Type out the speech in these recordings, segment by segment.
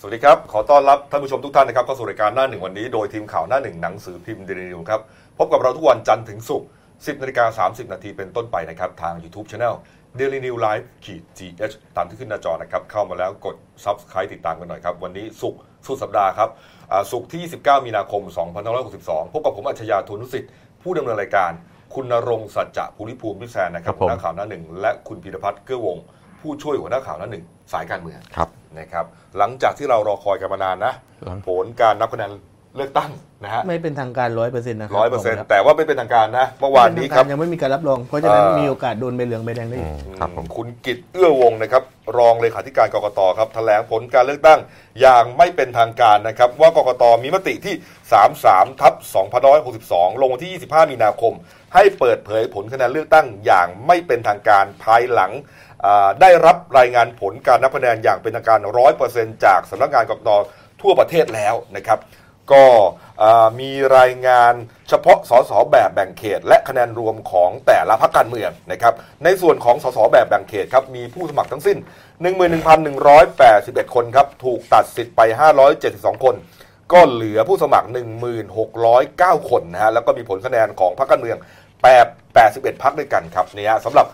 สวัสดีครับ ขอต้อนรับท่านผู้ชมทุกท่านนะครับเข้าสู่รายการหน้าหนึ่งวันนี้โดยทีมข่าวหน้าหนึ่งหนังสือพิมพ์เดลินิวครับ พบกับเราทุกวันจันทร์ถึงศุกร์ 10นาฬิกา30 นาทีเป็นต้นไปนะครับ ทาง YouTube Channel Daily New Life ขีด GH ตามที่ขึ้นหน้าจอนะครับ เข้ามาแล้วกด Subscribe ติดตามกันหน่อยครับ วันนี้ศุกร์สุดสัปดาห์ครับอ่าศุกร์ที่29มีนาคม 2562 พบกับผมอัจฉริยะทุนุสิทธิ์ผู้ดำเนินรายการ คุณนรงค์สัจจะภูริภูมิพิแซนนะครับครับผมหัวหน้าข่าวหน้าหนึ่งและคุณพีรพัฒน์เกื้อวงศ์ ผู้ช่วยหัวหน้าข่าวหน้าหนึ่งสายการเมืองครับนะครับ หลังจากที่เรารอคอยกันมานานนะหลังผลการนับคะแนนเลือกตั้งนะฮะไม่เป็นทางการร้อยเปอร์เซ็นต์นะครัร้อยเปอร์เซ็นต์บกแต่ว่าไม่เป็นทางการนะเมื่อวานนี้ครับยังไม่มีการรับรอง เพราะฉะนั้นเอ่อมีโอกาสโดนใบเหลืองใบแดงได้อีกครับผมคุณกิตเอื้อวงศ์นะครับ รองเลขาธิการกกตครับแถลงผลการเลือกตั้งอย่างไม่เป็นทางการนะครับ ว่ากกตมีมติที่ 33ทับ2562 ลงวันที่ 25 มีนาคม ให้เปิดเผยผลคะแนนเลือกตั้งอย่างไม่เป็นทางการภายหลังอ่า ได้รับรายงานผลการนับคะแนนอย่างเป็นทางการ 100%จากสำนักงานกกตทั่วประเทศแล้วนะครับก็มีรายงานเฉพาะสสแบบแบ่งเขต และคะแนนรวมของแต่ละพรรคการเมืองนะครับ ในส่วนของสสแบบแบ่งเขตครับมีผู้สมัครทั้งสิ้น 11,181 คนครับ ถูกตัดสิทธิ์ไป 572 คน ก็เหลือผู้สมัคร 1,609 คนนะฮะแล้วก็มีผลคะแนนของพรรคการเมือง8 81พรรคด้วยกันครับเนี่ยสำหรับ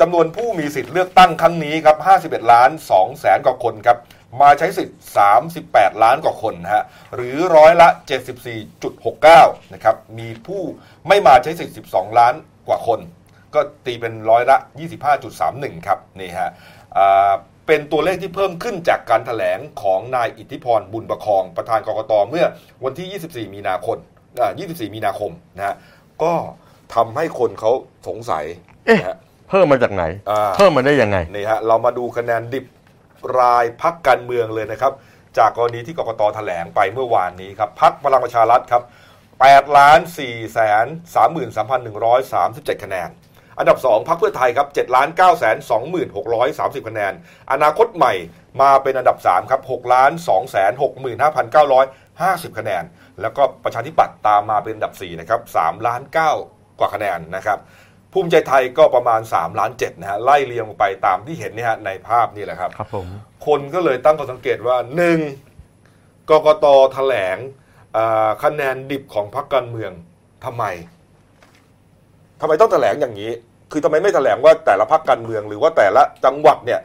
จำนวนผู้มีสิทธิ์เลือกตั้งครั้งนี้ครับ 51 ล้าน2แสนกว่าคนครับ มาใช้สิทธิ์ 38 ล้านกว่าคนนะฮะ หรือร้อยละ 74.69 นะครับ มีผู้ไม่มาใช้สิทธิ์ 12 ล้านกว่าคน ก็ตีเป็นร้อยละ 25.31 ครับ นี่ฮะเป็นตัวเลขที่เพิ่มขึ้นจากการถแถลงของนายอิทธิพรบุญประคอง ประธานกรกตเมื่อวันที่ 24 มีนาคมอ่า24 มีนาคมนะฮะ ก็ทำให้คนเขาสงสัยนะฮะ เพิ่มมาจากไหน อ่า เพิ่มมาได้ยังไง นี่ฮะเรามาดูคะแนนดิบรายพักการเมืองเลยนะครับ จากกรณีที่กกตแถลงไปเมื่อวานนี้ครับพักพลังประชารัฐครับ8ล้าน4แสน33,137 คะแนน อันดับ 2พักเพื่อไทยครับ7ล้าน9แสน26,630 คะแนน อนาคตใหม่มาเป็นอันดับ 3 ครับ6ล้าน2แสน65,950 คะแนน แล้วก็ประชาธิปัตย์ตามมาเป็นอันดับ 4 นะครับ3ล้าน9กว่าคะแนนนะครับ ภูมิใจไทยก็ประมาณ3ล้าน7นะฮะไล่เรียงลงไปตามที่เห็นเนี่ยฮะในภาพนี่แหละครับครับผมคนก็เลยตั้งข้อสังเกตว่าหนึ่งกกตแถลงอ่าคะแนนดิบของพรรคการเมืองทำไมทำไมต้องแถลงอย่างนี้ คือทำไมไม่แถลงว่าแต่ละพรรคการเมือง หรือว่าแต่ละจังหวัดเนี่ย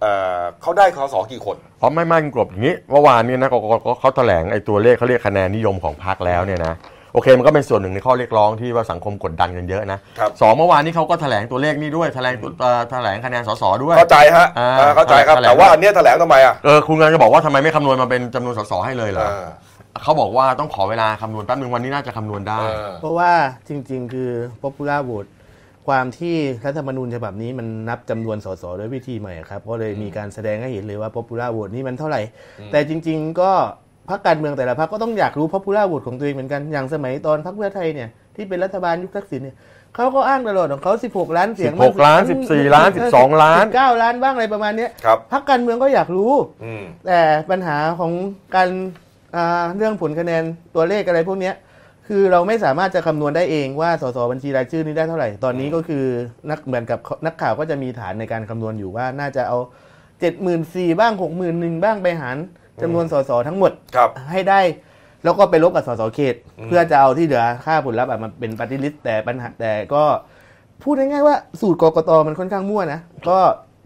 เอ่อเขาได้คอสอกี่คนเพราะไม่ไม่กลบอย่างนี้เมื่อวานเนี่ยนะกกตเขาแถลงไอ้ตัวเลขเขาเรียกคะแนนนิยมของพรรคแล้วเนี่ยนะ โอเคมันก็เป็นส่วนหนึ่งในข้อเรียกร้องที่ว่าสังคมกดดันกันเยอะนะครับสองเมื่อวานนี้เขาก็แถลงตัวเลขนี่ด้วยแถลงตัวเอ่อแถลงคะแนนสสด้วยเข้าใจฮะอ่าเออเข้าใจครับแถลงแต่ว่าอันเนี้ยแถลงทำไมอะเออคุณกำลังจะบอกว่าทำไมไม่คำนวณมาเป็นจำนวนสสให้เลยเหรเอออเขาบอกว่าต้องขอเวลาคำนวณแป๊บนึงวันนี้น่าจะคำนวณได้เออเพราะว่าจริง ๆ คือ popular vote ความที่รัฐธรรมนูญฉบับนี้มันนับจำนวนสสด้วยวิธีใหม่ครับก็เลยมีการแสดงให้เห็นเลยว่า popular vote นี่มันเท่าไหร่ แต่จริง ๆ ก็ พรรคการเมืองแต่ละพรรคก็ต้องอยากรู้ popular vote ของตัวเองเหมือนกันอย่างสมัยตอนพรรคเพื่อไทยเนี่ยที่เป็นรัฐบาลยุคทักษิณเนี่ยเขาก็อ้างตลอดของเขา 16 ล้านเสียง16ล้าน 14 ล้าน 12 ล้าน19ล้านบ้างอะไรประมาณเนี้ยครับพรรคการเมืองก็อยากรู้อืมแต่ปัญหาของการอ่าเรื่องผลคะแนนตัวเลขอะไรพวกเนี้ยคือเราไม่สามารถจะคำนวณได้เองว่าสสบัญชีรายชื่อนี้ได้เท่าไหร่ ตอนนี้ก็คือนักเหมือนกับนักข่าวก็จะมีฐานในการคำนวณอยู่ว่าน่าจะเอาเจ็ดหมื่นสี่บ้างหกหมื่นหนึ่งบ้างไปหาร จำนวนสสทั้งหมดครับให้ได้ แล้วก็ไปลบกับสสเขตอืมเพื่อจะเอาที่เหลือค่าผลลัพธ์อะมาเป็นปฏิริษแต่ปัญหาแต่ก็พูดง่ายๆว่าสูตรกกตมันค่อนข้างมั่วนะก็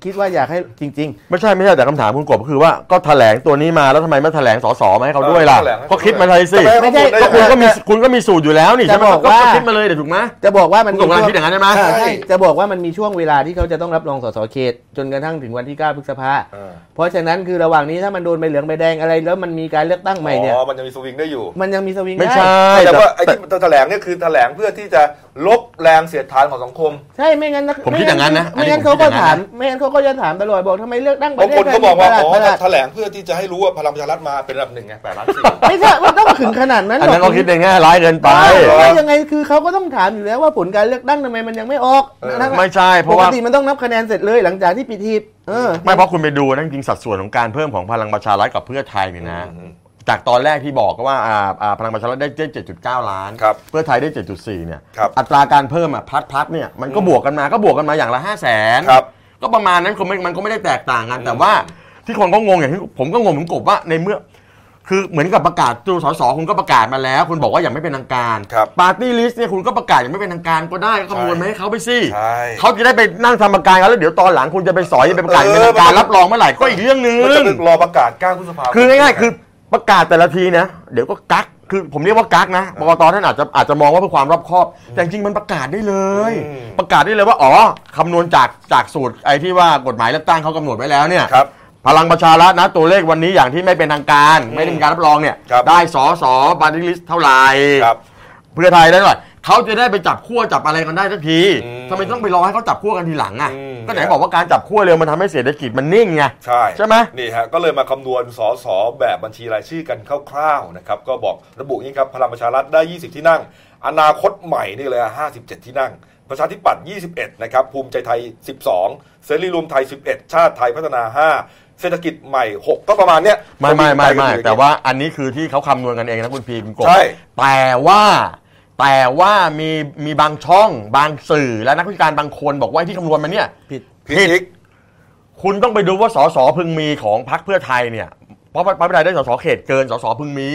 คิดว่าอยากให้จริงๆไม่ใช่ไม่ใช่แต่คำถามคุณกบก็คือว่าก็แถลงตัวนี้มาแล้วทำไมไม่แถลงสสมาให้เขาด้วยล่ะเออแถลงให้ก็คิดมาเลยสิจะให้ข้อมูลได้ไม่ใช่ยังไงก็คุณก็มีคุณก็มีสูตรอยู่แล้วนี่จะใช่ไหมบอกว่าก็คิดมาเลยเดี๋ยวถูกไหมจะบอกว่ามันคุณกบกำลังคิดอย่างนั้นใช่ไหมอ่าใช่จะบอกว่ามันมีช่วงเวลาที่เขาจะต้องรับรองสสเขต จนกระทั่งถึงวันที่ 9 พฤษภาเออเพราะฉะนั้นคือระหว่างนี้ถ้ามันโดนใบเหลืองใบแดงอะไร แล้วมันมีการเลือกตั้งใหม่เนี่ย อ๋อมันจะมีสวิงได้อยู่ มันยังมีสวิงไม่ได้ ใช่แต่ว่าไอ้แต่ที่แถลงเนี่ยคือแถลงเพื่อที่จะลบแรงเสียดทานของสังคม ใช่ไม่งั้นนักผมคิดอย่างนั้นนะอันไม่นี้งั้นผมเขาคิดอย่างนั้นก็ถามนะไม่งั้นเขาก็จะถามตลอดบอกทำไมเลือกตั้งปบาระงเทศคนก็บอกว่าไทยอ๋อประหลาดแถลงเพื่อที่จะให้รู้ว่าพลังประชารัฐมาเป็นอันดับหนึ่งไงแปดล้านสี่ไม่ใช่มันต้องถึงขนาดนั้นอันหรนั้อนกก็คิดในแง่ร้ายเกินไปใช่ยังไงคือเขาก็ต้องถามอยู่แล้วว่าผลการเลือกตั้งทำไมมันยังไม่ออกเออทั้งไม่ใช่เพปราะกว่าติมันต้องนับคะแนนเสร็จเลยหลังจากที่ปิดทีบเออไม่เพราะคุณไปดูนะจริงๆสัดส่วนของการเพิ่มของพลังประชารัฐกับเพื่อไทยเนี่ยนะอืม จากตอนแรกที่บอกก็ว่าอ่าอ่าพลังประชารัฐได้7.9 ล้าน ครับเพื่อไทยได้ 7.4 เนี่ย ครับอัตราการเพิ่มอะพัดพัดเนี่ยมันก็บวกกันมาก็บวกกันมาอย่างละ 5 0 0 0 0นครับก็ประมาณนั้นคงไม่มันก็ไม่ได้แตกต่างกัน แต่ว่าที่คนก็งงอย่างที่ผมก็งงเหมือนกบว่าในเมื่อ คือเหมือนกับประกาศตัวสสคุณก็ประกาศมาแล้ว คุณบอกว่าอย่างไม่เป็นทางการครับปาร์ตี้ลิสต์เนี่ยคุณก็ประกาศอย่างไม่เป็นทางการก็ได้ก็คำนวณมาให้เขาไปสิใช่ เขาจะได้ไปนั่งทำประกันกันแล้วเดี๋ยวตอนหลังคุณจะไปสอยจะไปประกาศเออเป็นทางการรับรองเมื่อไหร่ก็อีกเรื่องหนึงมันจะรอประกาศ9พฤษภาคมคือง่ายๆคือ ประกาศแต่ละทีนะ เดี๋ยวก็กักคือผมเรียกว่ากักนะกกตท่านอาจจะอาจจะมองว่าเพื่อความรอบคอบ แต่จริงๆมันประกาศได้เลย อืม ประกาศได้เลยว่าอ๋อคำนวณจากจากสูตรไอ้ที่ว่ากฎหมายเลือกตั้งเขากำหนดไว้แล้วเนี่ย ครับ พลังประชารัฐนะตัวเลขวันนี้อย่างที่ไม่เป็นทางการ ไม่ได้มีการรับรองเนี่ย ครับ ได้สอสอบาร์ตี้ลิสต์เท่าไหร่ ครับ เพื่อไทยได้เท่าไหร่ เขาจะได้ไปจับขั้วจับอะไรกันได้สักทีอืมทำไมต้องไปรอให้เขาจับขั้วกันทีหลังอะอืม ก็ไหนบอกว่าการจับขั้วเร็วมันทำให้เศรษฐกิจมันนิ่งไง ใช่ใช่ไหมนี่ฮะก็เลยมาคำนวณสสแบบบัญชีรายชื่อกันคร่าวๆนะครับก็บอกระบุอย่างนี้ครับพลังประชารัฐได้ 20 ที่นั่ง อนาคตใหม่นี่เลยอะ57 ที่นั่ง ประชาธิปัตย์21 นะครับ ภูมิใจไทย 12 เสรีรวมไทย 11 ชาติไทยพัฒนา 5 เศรษฐกิจใหม่ 6 ก็ประมาณเนี้ยไม่ไม่ไม่ไม่ก็อยู่แต่ว่าอันนี้คือที่เขาคำนวณกันเองนะคุณพีคุณกบใช่แต่ว่า แต่ว่ามีมีบางช่องบางสื่อและนักวิชาการบางคนบอกว่าที่คำนวณมาเนี่ย ผิดพิผิดจิกคุณต้องไปดูว่าสสพึงมีของพรรคเพื่อไทยเนี่ยเพราะพรรคเพื่อไทยได้สสเขตเกินสสพึงมี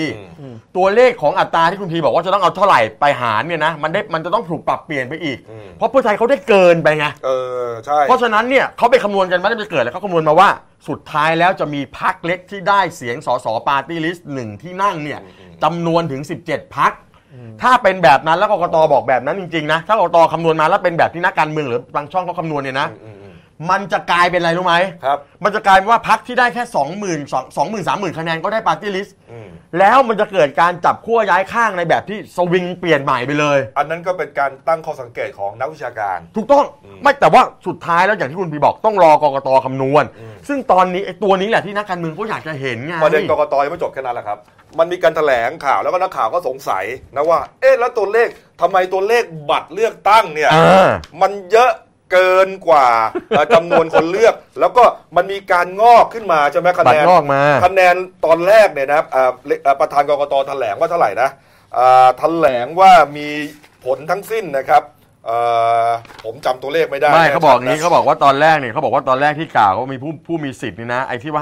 ตัวเลขของอัตราที่คุณพีบอกว่าจะต้องเอาเท่าไหร่ไปหารเนี่ยนะมันได้มันจะต้องถูกปรับเปลี่ยนไปอีก อืม เพราะเพื่อไทยเขาได้เกินไปไงเออใช่เพราะฉะนั้นเนี่ยเขาไปคำนวณกันไม่ได้ไปเกิดแล้วเขาคำนวณมาว่า สุดท้ายแล้วจะมีพรรคเล็กที่ได้เสียงสสปาร์ตี้ลิสต์หนึ่งที่นั่งเนี่ยจำนวนถึง 17พรรค ถ้าเป็นแบบนั้นแล้วกกตบอกแบบนั้นจริงๆนะถ้ากกตคำนวณมาแล้วเป็นแบบที่นักการเมืองหรือบางช่องเขาคำนวณเนี่ยนะ มอืมมันจะกลายเป็นอะไรรู้ไหมครับ มันจะกลายเป็นว่าพรรคที่ได้แค่2 0 0 0 0 2 0 0 0 0 3 0,000คะแนนก็ได้ปาร์ตี้ลิสต์อืมแล้วมันจะเกิดการจับขั้วย้ายข้างในแบบที่สวิงเปลี่ยนใหม่ไปเลย อันนั้นก็เป็นการตั้งข้อสังเกตของนักวิชาการ ถูกต้องไม่แต่ว่าสุดท้ายแล้วอย่างที่คุณพีบอกต้องรอกกตคำนวณ ซึ่งตอนนี้ไอ้ตัวนี้แหละที่นักการเมืองเขาอยากจะเห็นไงประเด็นกกตยังไม่จบแค่นั้นแหละครับมันมีการแถลงข่าวแล้วก็นักข่าวก็สงสัยนะว่า เอ๊ะแล้วตัวเลขทำไมตัวเลขบัตรเลือกตั้งเนี่ยอ่ามันเยอะ เกินกว่าเอ่อจำนวนคนเลือก แล้วก็มันมีการงอกขึ้นมาใช่ไหมคะบัแนตนรงอกมาคะแนนตอนแรกเนี่ยนะครับอ่าเลอ่าประธานกกตแถลงว่าเท่าไหร่นะอ่าแถลงว่ามีผลทั้งสิ้นนะครับเอ่อ ผมจำตัวเลขไม่ได้ไม่แเขาบอกชัดนี้นะเขาบอกว่าตอนแรกเนี่ยเขาบอกว่าตอนแรกที่กล่าวว่ามีผู้ผู้มีสิทธิ์นี่นะไอ้ที่ว่า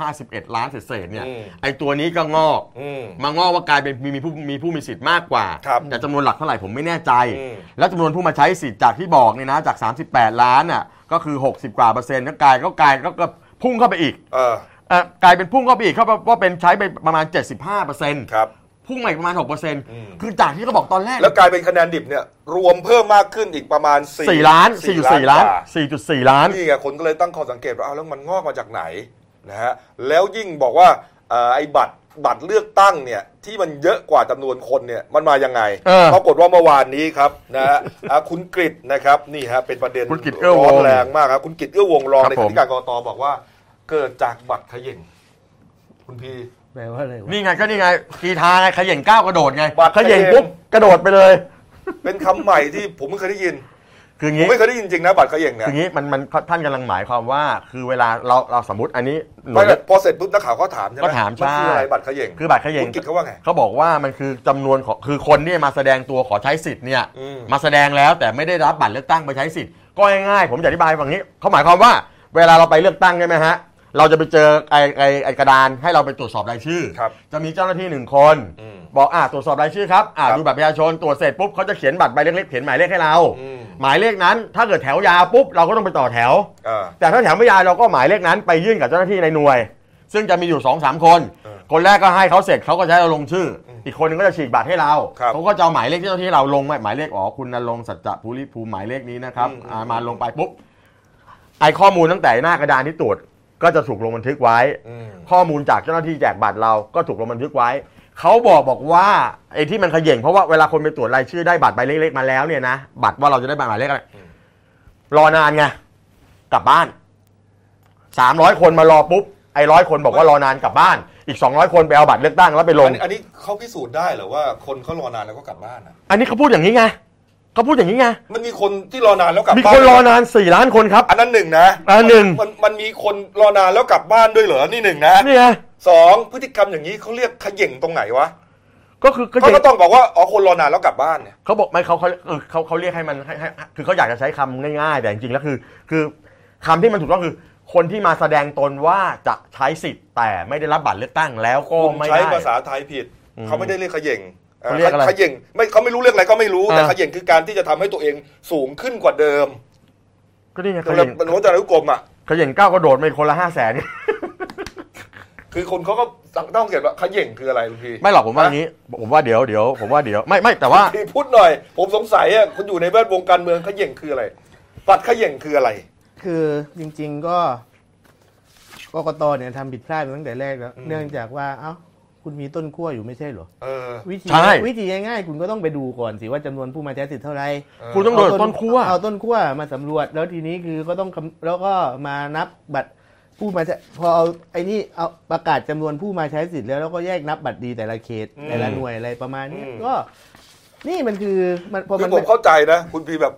55 51 ล้านเศษๆเนี่ยอืมไอ้ตัวนี้ก็งอกอืมมางอกว่ากลายเป็นมีมีผู้มีผู้มีสิทธิ์มากกว่าครับแต่จำนวนหลักเท่าไหร่ผมไม่แน่ใจอืมแล้วจำนวนผู้มาใช้สิทธิ์จากที่บอกเนี่ยนะจาก 38 ล้านอะก็คือ 60 กว่าเปอร์เซ็นต์ก็กลายก็กลายก็ก็พุ่งเข้าไปอีกเออเอ่อกลายเป็นพุ่งเข้าไปอีกเขาว่าเป็นใช้ไปประมาณ 75เปอร์เซ็นต์ครับ พุ่งมาอีกประมาณ6เปอร์เซ็นต์อืมคือจากที่เขาบอกตอนแรก แล้วกลายเป็นคะแนนดิบเนี่ยรวมเพิ่มมากขึ้นอีกประมาณสี่ล้านสี่จุดสี่ล้านกว่สี่จุดสี่ล้าน นี่ไงคนก็เลยตั้งข้อสังเกตว่าเอาแล้วมันงอกมาจากไหนนะฮะแล้วยิ่งบอกว่าเอ่อไอ้บัตรบัตรเลือกตั้งเนี่ยที่มันเยอะกว่าจำนวนคนเนี่ยมันมายังไงเออปรากฏว่าเมื่อวานนี้ครับนะฮะอะคุณกฤษนะครับนี่ฮะเป็นประเด็นคุณกฤษเอื้อวงร้อนแรงมากครับคุณกฤษเอื้อวงรองครับในผมที่การกรกตบอกว่า เกิดจากบัตรเขย่งคุณพี แปลว่าอะไรวะนี่ไงก็นี่ไงกีทาไงเขย่งก้าวกระโดดไงบัตรเขย่งเขย่งปุ๊บกระโดดไปเลย เป็นคำใหม่ที่ผมไม่เคยได้ยิน คือผมงี้ไม่เคยได้ยินจริงนะบัตรเขย่งเนี่ยคืองี้มันมันท่านกำลังหมายความว่าคือเวลาเราเราสมมติอันนี้หน่ไม่วยเลือกพอเสร็จปุ๊บนักข่าวก็ถามใช่ไหมก็ถามนคืออะไรใช่บัตรเขย่งคือบัตรเขย่ง คุณกิตเขาว่าไง เขาบอกว่ามันคือจำนวนของคือคนที่มาแสดงตัวขอใช้สิทธิ์เนี่ยอืมมาแสดงแล้วแต่ไม่ได้รับบัตรเลือกตั้งไปใช้สิทธิ์ก็ง่ายๆผมจะอธิบายฝั่งนี้เขาหมายความว่า เวลาเราไปเลือกตั้งใช่ไหมฮะ เราจะไปเจอไอ้ไอ้ไอ้กระดานให้เราไปตรวจสอบรายชื่อ ครับจะมีเจ้าหน้าที่หนึ่งคน อืม บอกอ่าตรวจสอบรายชื่อครับอ่าครับดูบัตรประชาชนตรวจเสร็จปุ๊บเขาจะเขียนบัตรใบเล็กๆเขียนหมายเลขให้เรา อืม หมายเลขนั้น ถ้าเกิดแถวยาวปุ๊บเราก็ต้องไปต่อแถว อ่า แต่ถ้าแถวไม่ยาวเราก็หมายเลขนั้นไปยื่นกับเจ้าหน้าที่ในหน่วย ซึ่งจะมีอยู่2อสามคน เออคนแรกก็ให้เขาเสร็จเขาก็จะให้เราลงชื่อออีกคนนึงก็จะฉีกบัตรให้เราครับเขาก็จะเอาหมายเลขที่เจ้าหน้าที่เราลงหมายเลขอ๋อคุณนรงค์สัจจะภูริภูมิหมายเลขนี้นะครับอืม อ่ามาลงไปปุ๊บไอข้อมูลตั้งแต่หน้ากระดานที่ตรวจ ก็จะถูกลงบันทึกไว้ อืมข้อมูลจากเจ้าหน้าที่แจกบัตรเราก็ถูกลงบันทึกไว้เขาบอกบอกว่าไอ้ที่มันเขย่งเพราะว่าเวลาคนไปตรวจรายชื่อได้บัตรใบเล็กๆมาแล้วเนี่ยนะบัตรว่าเราจะได้บัตรหมายเลขอะไรอืมรอนานไงกลับบ้านสามร้อยคนมารอปุ๊บไอ้ร้อยคนบอกว่ารอนานกลับบ้าน อีกสองร้อยคนไปเอาบัตรเลือกตั้งแล้วไปลอังนนี้อันนี้เขาพิสูจน์ได้เหรอว่าคนเขารอนานแล้วก็กลับบ้านอะอันนี้เขาพูดอย่างนี้ไง เขาพูดอย่างนี้ไงมันมีคนที่รอนานแล้วกลับมีบ้านคนรอนานสี่ล้านคนครับ อันนั้นหนึ่งนะอันหนึ่ง มันมันมีคนรอนานแล้วกลับบ้านด้วยเหรอนี่หนึ่งนะนี่ไงสองพฤติกรรมอย่างนี้เขาเรียกเขย่งตรงไหนวะก็คือก็เขาก็ต้องบอกว่าอ๋อคนรอนานแล้วกลับบ้านเนี่ยเขาบอกไม่เขาเขาเออเขาเขาเรียกให้มันให้ให้คือเขาอยากจะใช้คำง่ายๆ แต่จริงๆแล้วคือ คือคำที่มันถูกต้องคือคนที่มาแสดงตนว่าจะใช้สิทธิ์แต่ไม่ได้รับบัตรเลือกตั้งแล้วก็คุณไม่ใช้ได้ภาษาไทยผิดอืมเขาไม่ได้เรียกเขย่ง เขาเรียกอะไรเขย่งไม่เขาไม่รู้เรื่องอะไรก็ไม่รู้แต่อ่าเขย่งคือการที่จะทำให้ตัวเองสูงขึ้นกว่าเดิม ก็นี่ไงแต่เขาอย่างเป็นวัฒนกรมอะเขาอย่างก้าวกระโดดไปคนละห้าแสนคือคนเขาก็ต้องเขียนว่าเขย่งคืออะไรลุงพีไม่หรอกผมว่าอย่างนี้ ผมว่าเดี๋ยวเดี๋ยวผมว่าเดี๋ยวไม่ไม่แต่ว่าพี่พูดหน่อย ผมสงสัยอะคุณอยู่ในแวดวงการเมืองเขย่งคืออะไรบัตรเขย่งคืออะไร คือจริง ๆก็กกตเนี่ยทำผิดพลาดมาตั้งแต่แรกแล้วอืมเนื่องจากว่าเอ้า คุณมีต้นขั้วอยู่ไม่ใช่เหรอเออ วิธีใช่ วิธีง่ายๆคุณก็ต้องไปดูก่อนสิว่าจำนวนผู้มาใช้สิทธิ์เท่าไหร่คุณต้องโดดต้นขั้วเอาต้นขั้วมาสำรวจ แล้วทีนี้คือก็ต้องคำแล้วก็มานับบัตรผู้มาใช้พอเอาไอ้นี่เอาประกาศจำนวนผู้มาใช้สิทธิ์แล้วแล้วก็แยกนับบัตรดีแต่ละเขตอืมแต่ละหน่วยอะไรประมาณนี้อืม ก็ นี่มันคือมันพอคืมัอน ผมเข้าใจนะ คุณพีแบบ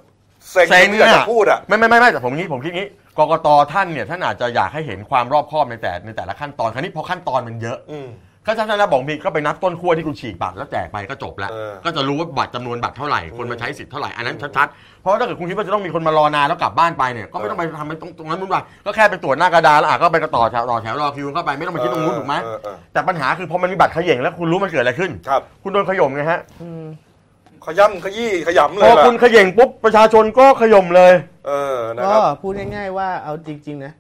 เซ็งเซ็งที่อยากอะจะพูดอะ ไม่ไม่ไม่ไม่แต่ผมงี้ผมคิดงี้กกตท่านเนี่ยท่านอาจจะอยากให้เห็นความรอบคอบในแต่ในแต่ละขั้นตอนคราวนี้พอขั้นตอนมันเยอะ อืม ก็ท่านนะบอกมีก็ไปนับต้นขั้วที่คุณฉีกบัตรแล้วแจกไปก็จบแล้ว เออ ก็จะรู้ว่าบัตรจำนวนบัตรเท่าไหร่คนอืมมาใช้สิทธิ์เท่าไหร่อันนั้นชัดๆเพราะถ้าเกิดคุณคิดว่าจะต้องมีคนมารอนานแล้วกลับบ้านไปเนี่ยก็ไม่ต้องไปทำไปตรงตรงนั้นมุ่นวายก็แค่ไปตรวจหน้ากระดานแล้วอะก็ไปต่อแถวต่อแถวรอคิวเข้าไปไม่ต้องไปคิดตรงนู้นถูกไหมเออเออแต่ปัญหาคือพอมันมีบัตรเขย่งแล้วคุณรู้มันเกิดอะไรขึ้น ครับ คุณโดนขย่มไงฮะอืมขย่ำขยี้ขยำเลพยอล่ะคุณเขย่งปุ๊บประชาชนก็ขย่มเลย เออนะก็ครับ พูดง่ายๆว่าเอาจริง ๆ นะ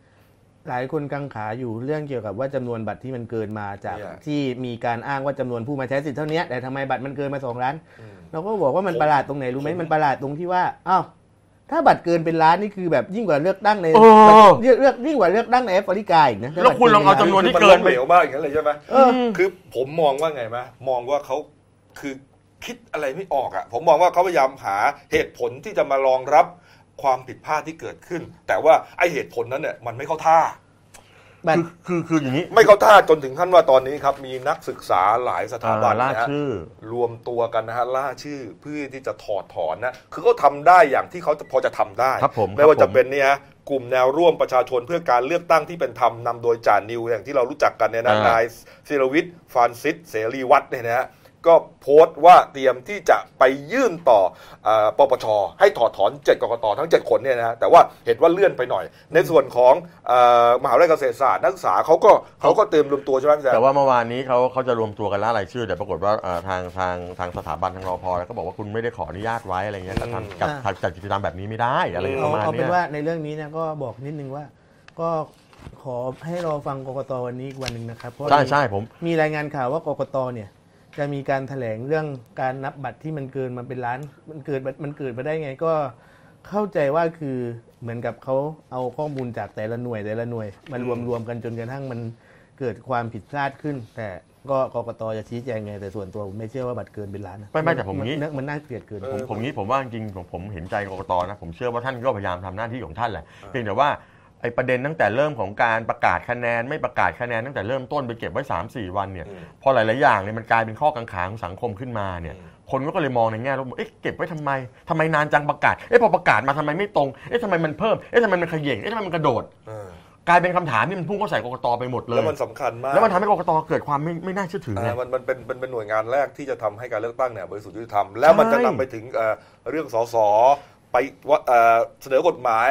หลายคนกังขาอยู่เรื่องเกี่ยวกับว่าจำนวนบัตรที่มันเกินมาจากเนี่ย ที่มีการอ้างว่าจำนวนผู้มาใช้สิทธิ์เท่านี้แต่ทำไมบัตรมันเกินมาสองล้านอืมเราก็บอกว่ามันประหลาดตรงไหนรู้ไหมมันประหลาดตรงที่ว่าอ้าวถ้าบัตรเกินเป็นล้านนี่คือแบบยิ่งกว่าเลือกตั้งในเออเลือกเลือกยิ่งกว่าเลือกตั้งในแอฟริกาอีกนะถ้าแล้วคุณลองเอาจำนวนบัตรที่มัเกินล้มไปเหลวมากอย่างนั้นเลยใช่ไหมเออ คือผมมองว่าไงไหมมองว่าเขาคือคิดอะไรไม่ออกอะ ผมมองว่าเขาพยายามหาเหตุผลที่จะมารองรับ ความผิดพลาดที่เกิดขึ้น แต่ว่าไอเหตุผลนั้นเนี่ยมันไม่เข้าท่าบัตรคือคือคืออย่างนี้ไม่เข้าท่าจนถึงขั้นว่าตอนนี้ครับมีนักศึกษาหลายสถาบันอ่าล่านะฮะชื่อรวมตัวกันนะฮะล่าชื่อเพื่อที่จะถอดถอนนะคือเขาทำได้อย่างที่เขาพอจะทำได้ครับผมไม่ว่าครับผมจะเป็นเนี่ยฮะกลุ่มแนวร่วมประชาชนเพื่อการเลือกตั้งที่เป็นธรรมนำโดยจ่านิวอย่างที่เรารู้จักกันเนี่ยนะอ่านนายศิรวิทย์ฟรานซิสเสรีวัฒน์เนี่ยนะฮะ ก็โพสต์ว่าเตรียมที่จะไปยื่นต่อเออปปช ให้ถอดถอนเจ็ดกกตทั้ง 7 คนเนี่ยนะฮะแต่ว่าเห็นว่าเลื่อนไปหน่อย ในส่วนของเออมหาวิทยาลัยเกษตรศาสตร์นักศึกษาเขาก็เขาก็เตรียมรวมตัวใช่ไหมพี่แซมแต่ว่าเมื่อวานนี้เขาเขาจะรวมตัวกันล่ารายชื่อ แต่ปรากฏว่าเอ่อทางทางทางสถาบันทางรอพอก็บอกว่าคุณไม่ได้ขออนุญาตไว้อะไรเงี้ยอืมทำกับอ่าจัดกิจกรรมแบบนี้ไม่ได้อะไรอืมประมาณเอาเป็เนี้นยว่าในเรื่องนี้นะก็บอกนิดนึงว่าก็ขอให้รอฟังกกตวันนี้อีกวันหนึ่งนะครับ เพราะใช่ใช่ผมมีรายงานข่าวว่ากกตเนี่ย จะมีการแถลงเรื่องการนับบัตรที่มันเกินมาเป็นล้าน มันเกิดมันเกิดมาได้ไงก็เข้าใจว่าคือเหมือนกับเขาเอาข้อมูลจากแต่ละหน่วยแต่ละหน่วย มารวมรวมกันจนกระทั่งมันเกิดความผิดพลาดขึ้น แต่ก็กกตจะชี้แจงไงแต่ส่วนตัวผมไม่เชื่อว่าบัตรเกินเป็นล้านนะไม่ไม่แต่ผมงี้นมันน่าเกลียดเกินผมผมงี้ผมว่าจริงๆผมผมเห็นใจกรกตนะผมเชื่อว่าท่านก็พยายามทำหน้าที่ของท่านแหละเพียงแต่ว่าไอ้ประเด็นตั้งแต่เริ่มของการประกาศคะแนน ไม่ประกาศคะแนนตั้งแต่เริ่มต้นไปเก็บไว้ 3 4 วันเนี่ยอืมพอหลาย ๆ อย่างเนี่ยมันกลายเป็นข้อกังขาของสังคมขึ้นมาเนี่ยอืมคนก็เลยมองในแง่ลบเอ๊ะเก็บไว้ทำไมทำไมนานจังประกาศ เอ๊ะพอประกาศมาทำไมไม่ตรง เอ๊ะทำไมมันเพิ่ม เอ๊ะทำไมมันเขย่งเอ๊ะทำไมมันกระโดดเออกลายเป็นคำถามที่มันพุ่งเข้าใส่กรกตไปหมดเลแล้วยมันสำคัญมาก แล้วมันทำให้กรกตเกิดความไม่ไม่น่าเชื่อถือไงอ่ามันมันเป็นเป็นเป็นหน่วยงานแรกที่จะทำให้การเลือกตั้งเนี่ยบริสุทธิ์ยุติธรรม แล้วมันจะนำไปถึงเอ่อเรื่องสสไปว่าเอ่อเสนอกฎหมาย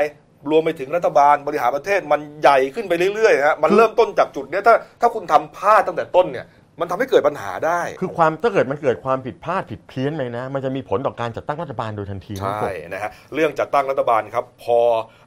รวมไปถึงรัฐบาลบริหารประเทศมันใหญ่ขึ้นไปเรื่อยๆฮะมันเริ่มต้นจากจุดเนี้ยถ้าถ้าคุณทำพลาดตั้งแต่ต้นเนี่ย มันทำให้เกิดปัญหาได้ คือความถ้าเกิดมันเกิดความผิดพลาดผิดเพี้ยนไปนะ มันจะมีผลต่อการจัดตั้งรัฐบาลโดยทันทีทั้งใช่หมดนะฮะเรื่องจัดตั้งรัฐบาลครับพอ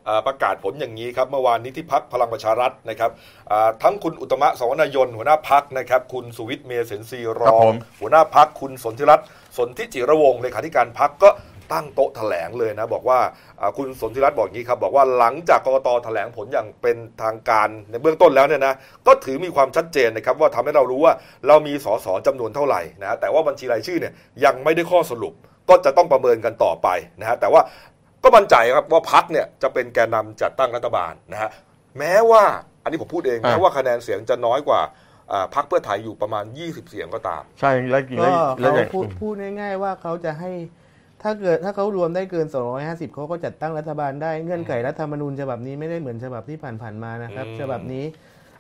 เอ่อประกาศผลอย่างนี้ครับเมื่อวานนี้ที่พักพลังประชารัฐนะครับอ่าทั้งคุณอุตตมะสวนายนหัวหน้าพักนะครับคุณสุวิทย์เมษเสนซีรครับองผม หัวหน้าพักคุณสนธิรัตน์สนธิจิระวงศ์เลขาธิการพักก็ ตั้งโต๊ะแถลงเลยนะ บอกว่าอ่าคุณสนธิรัตน์บอกอย่างนี้ครับบอกว่าหลังจากกรกตแถลงผลอย่างเป็นทางการในเบื้องต้นแล้วเนี่ยนะก็ถือมีความชัดเจนนะครับว่าทำให้เรารู้ว่าเรามีสสจำนวนเท่าไหร่นะแต่ว่าบัญชีรายชื่อเนี่ยยังไม่ได้ข้อสรุป ก็จะต้องประเมินกันต่อไปนะฮะแต่ว่าก็มั่นใจครับว่าพักเนี่ยจะเป็นแกนนำจัดตั้งรัฐบาลนะฮะแม้ว่าอันนี้ผมพูดเองอ่าแม้ว่าคะแนนเสียงจะน้อยกว่าอ่าพักเพื่อไทยอยู่ประมาณ 20 เสียงก็ตาม ใช่แล้วกี่ก็แล้วเขาอย่างพูดพูดง่ายๆว่าเขาจะให้ ถ้าเกิดถ้าเขารวมได้เกิน 250เขาก็จัดตั้งรัฐบาลได้เงื่อนไขรัฐธรรมนูญฉบับนี้ไม่ได้เหมือนฉบับที่ผ่านๆมานะครับอืมฉบับนี้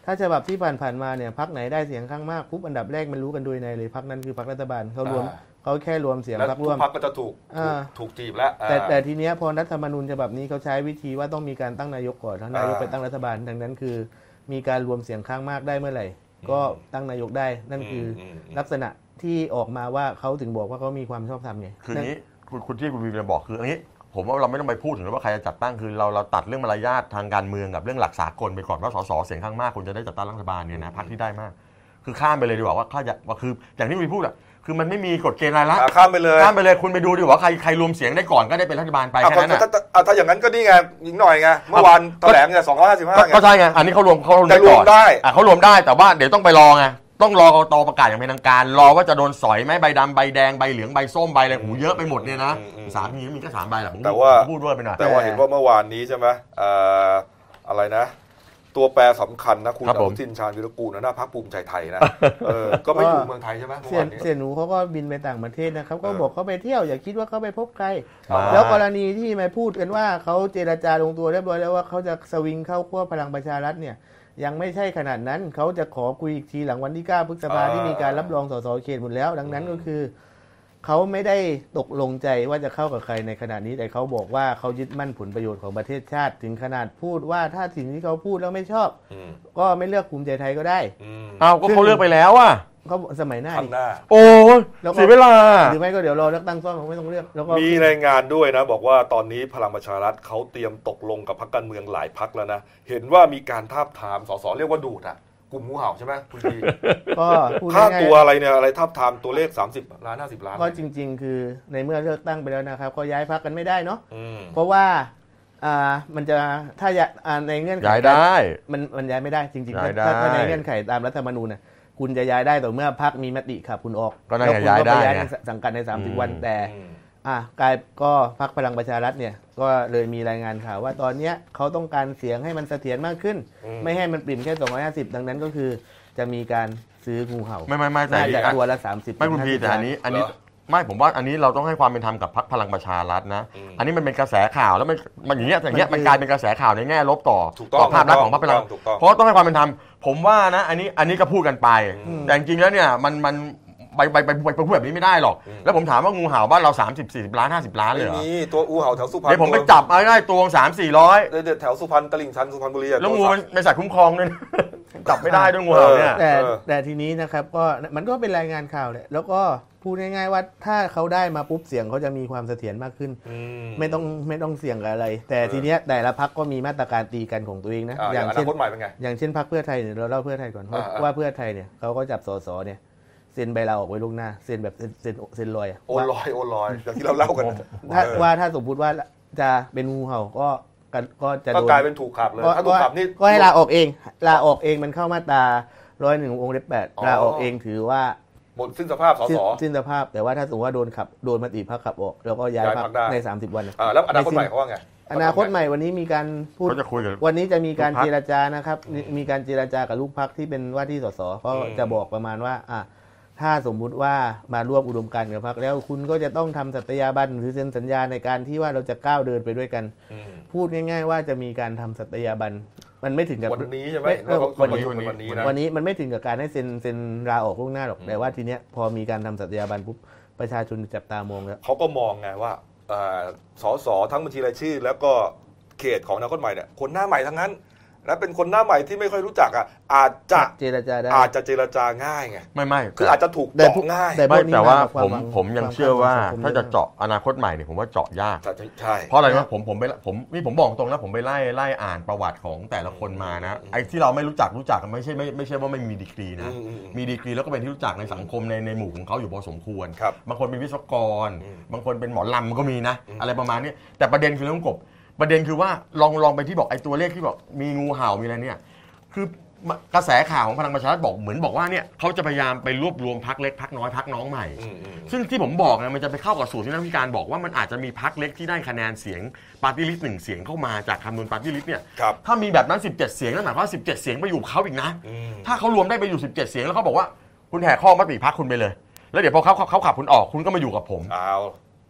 ถ้าฉบับที่ผ่านๆมาเนี่ยพักไหนได้เสียงข้างมากปุ๊บอันดับแรกมันรู้กันโดยในเลยพักนั้นคือพักรัฐบาลเขารวมเขาแค่รวมเสียงแล้วพรรคทุร่วกมพรรคก็จะถูกอ่าถูกจีบแล้วแต่อ่าแต่ทีเนี้ยพอรัฐธรรมนูญฉบับนี้เขาใช้วิธีว่าต้องมีการตั้งนายกก่อนถ้านายกอ่าไปตั้งรัฐบาลดังนั้นคือ มีการรวมเสียงข้างมากได้เมื่อไหร่ ก็ตั้งนายกได้นั่นคืออมอืมลักษณะที่ออกมาว่าเขาถึงบอกว่าเขามีความชอบธรรมไงคืออย่างนี้ คุณคุณที่คุณวีจะบอกคืออย่างนี้ ผมว่าเราไม่ต้องไปพูดถึงว่าใครจะจัดตั้งคือเราเราตัดเรื่องมารยาททางการเมืองกับเรื่องหลักสากลไปก่อนว่าสสเสียงข้างมากคุณจะได้จัดตั้งรัฐบาลเนี่ยนะพรรคที่ได้มาก คือข้ามไปเลยดีกว่าว่าข้าจะว่าคืออย่างที่วีพูดอะคือมันไม่มีกฎเกณฑ์อะไรละอ่าข้ามไปเลยข้ามไปเลยคุณไปดูดีกว่าใครใครรวมเสียงได้ก่อนก็ได้เป็นรัฐบาลไปอะแค่นั้นถ้าอะถ้าอะถ้าอย่างนั้นก็นี่ไงอีกหน่อยไง เมื่อวานแถลงเนี่ยสองร้อยห้าสิบห้าก็ไง ก็ใช่ไง อันนี้เขารวมเขารวมได้แต่รวก่มอนได้ อะเขารวมได้แต่ว่าเดี๋ยวต้องไปรอไง ต้องรอกตประกาศอย่างเป็นทางการ รอว่าจะโดนสอยไหมใบดำใบแดงใบเหลืองใบส้มใบอะไรหูเยอะไปหมดเนี่ยนะอืมอืม สามมีมีแค่สามใบแหละผมแต่ว่าผมพูดด้วยไปหน่อย แต่ว่าเห็นว่าเมื่อวานนี้ใช่ไหมเอ่ออะไรนะ ตัวแปรสำคัญนะ คุณครับอผม นุทินชาญวิรกูลนะหน้าพักภูมิใจไทยนะเออก็ไม่อยู่เมืองไทยใช่ไหมเมื่อเสียวานนนี้ เสียหนูเขาก็บินไปต่างประเทศนะครับก็เออ บอกเขาไปเที่ยวอย่าคิดว่าเขาไปพบใครมาแล้วกรณีที่มาพูดกันว่าเขาเจรจาลงตัวเรียบร้อยแล้วว่าเขาจะสวิงเข้าขั้วพลังประชารัฐเนี่ย ยังไม่ใช่ขนาดนั้น เขาจะขอคุยอีกทีหลังวันที่ 9 พฤษภาที่มีการรับรองสสเขตหมดแล้ว ดังนั้นก็คือ เขาไม่ได้ตกลงใจว่าจะเข้ากับใครในขณะนี้แต่เขาบอกว่าเขายึดมั่นผลประโยชน์ของประเทศชาติ ถึงขนาดพูดว่าถ้าสิ่งที่เขาพูดแล้วไม่ชอบอืมก็ไม่เลือกภูมิใจไทยก็ได้อืมอ้าวก็เขาเลือกไปแล้วอะ เขาสมัยหน้าข้าดิงหน้า โอ้ยแล้วก็ เสียเวลา หรือไม่ก็เดี๋ยวรอเลือกตั้งซ่อมเขาไม่ต้องเลือกแล้วก็มีรายงานด้วยนะ บอกว่าตอนนี้พลังประชารัฐเขาเตรียมตกลงกับพรรคการเมืองหลายพรรคแล้วนะ เห็นว่ามีการทาบทามสสเรียกว่าดูดอะ กลุ่มงูเห่าใช่ไหมคุณดีก็พูดค่าง่ายตัวอะไรเนี่ยอะไรทาบทามตัวเลข 30 ล้าน 50 ล้านๆก็จริง ๆ คือในเมื่อเลือกตั้งไปแล้วนะครับ ก็ย้ายพักกันไม่ได้เนาะอืม เพราะว่าอ่ามันจะถ้าอยากอ่าในเงื่อนไขย้ายได้ มันมันย้ายไม่ได้จริงๆย้ายได้ ถ้าถ้าในเงื่อนไขตามรัฐธรรมนูญน่ะ คุณจะย้ายได้ต่อเมื่อพักมีมติขับคุณออกก็นั่นไงแล้วคุณก็ย้ายได้ไปย้ายไงในสังกัดในอืม30 วันแต่อืมอะกลายก็พักพลังประชารัฐเนี่ย ก็เลยมีรายงานข่าวว่าตอนเนี้ยเขาต้องการเสียงให้มันเสถียรมากขึ้น อืม ไม่ให้มันปริ่มแค่ 250 ดังนั้นก็คือจะมีการซื้องูเห่าไม่ไม่ไม่แต่น่าอันจะนี้ตัวละ 30ไม่คุณพี50แต่อันนี้ อันนี้ เหรอ ไม่ผมว่าอันนี้เราต้องให้ความเป็นธรรมกับพรรคพลังประชารัฐนะ อืมอันนี้มันเป็นกระแสข่าวแล้วมันมันอย่างเงี้ยอย่างเงี้ยมันคือมันกลายเป็นกระแสข่าวในแง่ลบต่อถูกต้องต่อภาพลักษณ์ของพรรคพลังถูกต้องเพราะต้องให้ความเป็นธรรมผมว่านะอันนี้อันนี้ก็พูดกันไปอืมแต่จริงๆแล้วเนี่ยมันมันไปไปไปไปไปพูดแบบนี้ไม่ได้หรอกอืมแล้วผมถามว่างูเห่าบ้านเรา 30 40ล้าน50 ล้านเลยไม่เหรอมีตัวอูเห่าแถวสุพรรณเดี๋ยวผมไปจับเอาได้ตัวสามสี่ร้อยเดี๋ยวแถวสุพรรณตลิ่งชันสุพรรณบุรีอะแล้วงูตัวมันเป็นสัตว์คุ้มครองด้วยนะ จับไม่ได้ด้วยงูเห่าเนี่ย แต่เออ แต่ทีนี้นะครับก็มันก็เป็นรายงานข่าวแหละแล้วก็ พูดง่ายๆว่าถ้าเขาได้มาปุ๊บเสียงเขาจะมีความเสถียรมากขึ้นอืมไม่ต้องไม่ต้องเสี่ยงกับอะไร แต่เออทีเนี้ยแต่ละพักก็มีมาตรการตีกันของตัวเองนะอ่าอย่างอนาเช่นคตใหม่เป็นไงอย่างเช่นพักเพื่อไทยเนี่ยเราเล่าเพื่อไทยก่อนว่าอ่าอ่าว่าเพื่อไทยเนี่ยเขาก็จับสสเนี่ยเซ็นใบลาออกไว้ล่วงหน้าเซ็นแบบเซ็นเซ็นเซ็นลอยอะโอนลอยโอนลอยอย่างที่เราเล่ากันถ้าเออว่าถ้าสมมติว่าจะเป็นงูเห่าก็ก็ก็จะก็โดนกลายเป็นถูกขับเลยก็ถ้าถูกขับนี่ก็ให้ลาออกเองลาออกเองมันเข้ามาตราร้อยหนึ่งวงเล็บแปดอ๋อลาออกเองถือว่า หมดสิ้นสภาพสสิ้นสสิ้นสภาพแต่ว่าถ้าสมมติว่าโดนขับโดนมติพักขับออกแล้วก็ย้ายย้ายพัพรกรคได้ ใน 30 วันอ่าแล้วอนาคตใหม่เขาว่าไงอนาคตใหม่วันนี้มีการพูดเขาจะคุยกับ วันนี้จะมีการลูกพรรคเจรจานะครับมีมีการเจรจากับลูกพักที่เป็นว่าที่สสเขาอืมจะบอกประมาณว่าอะถ้าสมมุติว่ามาร่วมอุดมการณ์กับพักแล้วคุณก็จะต้องทำสัตยาบันหรือเซ็นสัญญาในการที่ว่าเราจะก้าวเดินไปด้วยกัน อืม พูดง่าย ๆ ว่าจะมีการทำสัตยาบัน มันไม่ถึงกับวันนี้ใช่ไหมไม่เห็นว่าเขาวันประนี้ชุมกันวันนี้นะวันนี้มันไม่ถึงกับการให้เซ็นเซ็นลาออกล่วงหน้าหรอกอืมแต่ว่าทีเนี้ยพอมีการทำสัตยาบันปุ๊บประชาชนจับตามองแล้วเขาก็มองไงว่าเอ่อสสทั้งบัญชีรายชื่อ แล้วก็เขตของอนาคตใหม่เนี่ยคนหน้าใหม่ทั้งนั้น และเป็นคนหน้าใหม่ที่ไม่ค่อยรู้จักอะอาจจะเจรจาได้อาจจะเจรจาง่ายไงไม่ไม่คืออาจจะถูกแต่เจาะพวกง่ายแต่ไม่แต่ว่าพวกนี้มากับผมความหวังผมยังความเชื่อว่าความสังคมถ้าจะเจาะอนาคตใหม่เนี่ยผมว่าเจาะยากจะใช่เพราะอะไรนะผมผมไปผมนี่ผมบอกตรงนะผมไปไล่ไล่อ่านประวัติของแต่ละคนมานะไอ้ที่เราไม่รู้จักรู้จักกันไม่ใช่ไม่ไม่ใช่ว่าไม่มีดีกรีนะอืมอืมอืมมีดีกรีแล้วก็เป็นที่รู้จักในสังคมในในหมู่ของเขาอยู่พอสมควรครับบางคนเป็นวิศวกรอืมบางคนเป็นหมอลำก็มีนะอืมอะไรประมาณนี้แต่ประเด็นคือเรื่องกบ ประเด็นคือว่าลองลองไปที่บอกไอ้ตัวเลขที่บอกมีงูเห่ามีอะไรเนี่ยคือกระแสข่าวของพลังประชารัฐบอกเหมือนบอกว่าเนี่ยเขาจะพยายามไปรวบรวมพรรคเล็กพรรคน้อยพรรคน้องใหม่อืมอืมซึ่งที่ผมบอกนะมันจะไปเข้ากับสูตรที่นักวิชาการบอกว่ามันอาจจะมีพรรคเล็กที่ได้คะแนนเสียงปาร์ตี้ลิสต์หนึ่งเสียงเข้ามาจากคำนวณปาร์ตี้ลิสต์เนี่ยครับถ้ามีแบบนั้น 17 เสียงนั่นหมายความว่า17 เสียงไปอยู่เขาอีกนะอืมถ้าเขารวมได้ไปอยู่ 17 เสียงแล้วเขาบอกว่าคุณแหกข้อมติพรรคคุณไปเลย แล้วเดี๋ยวพอเขาเขาเขาขับคุณออกคุณก็มาอยู่กับผม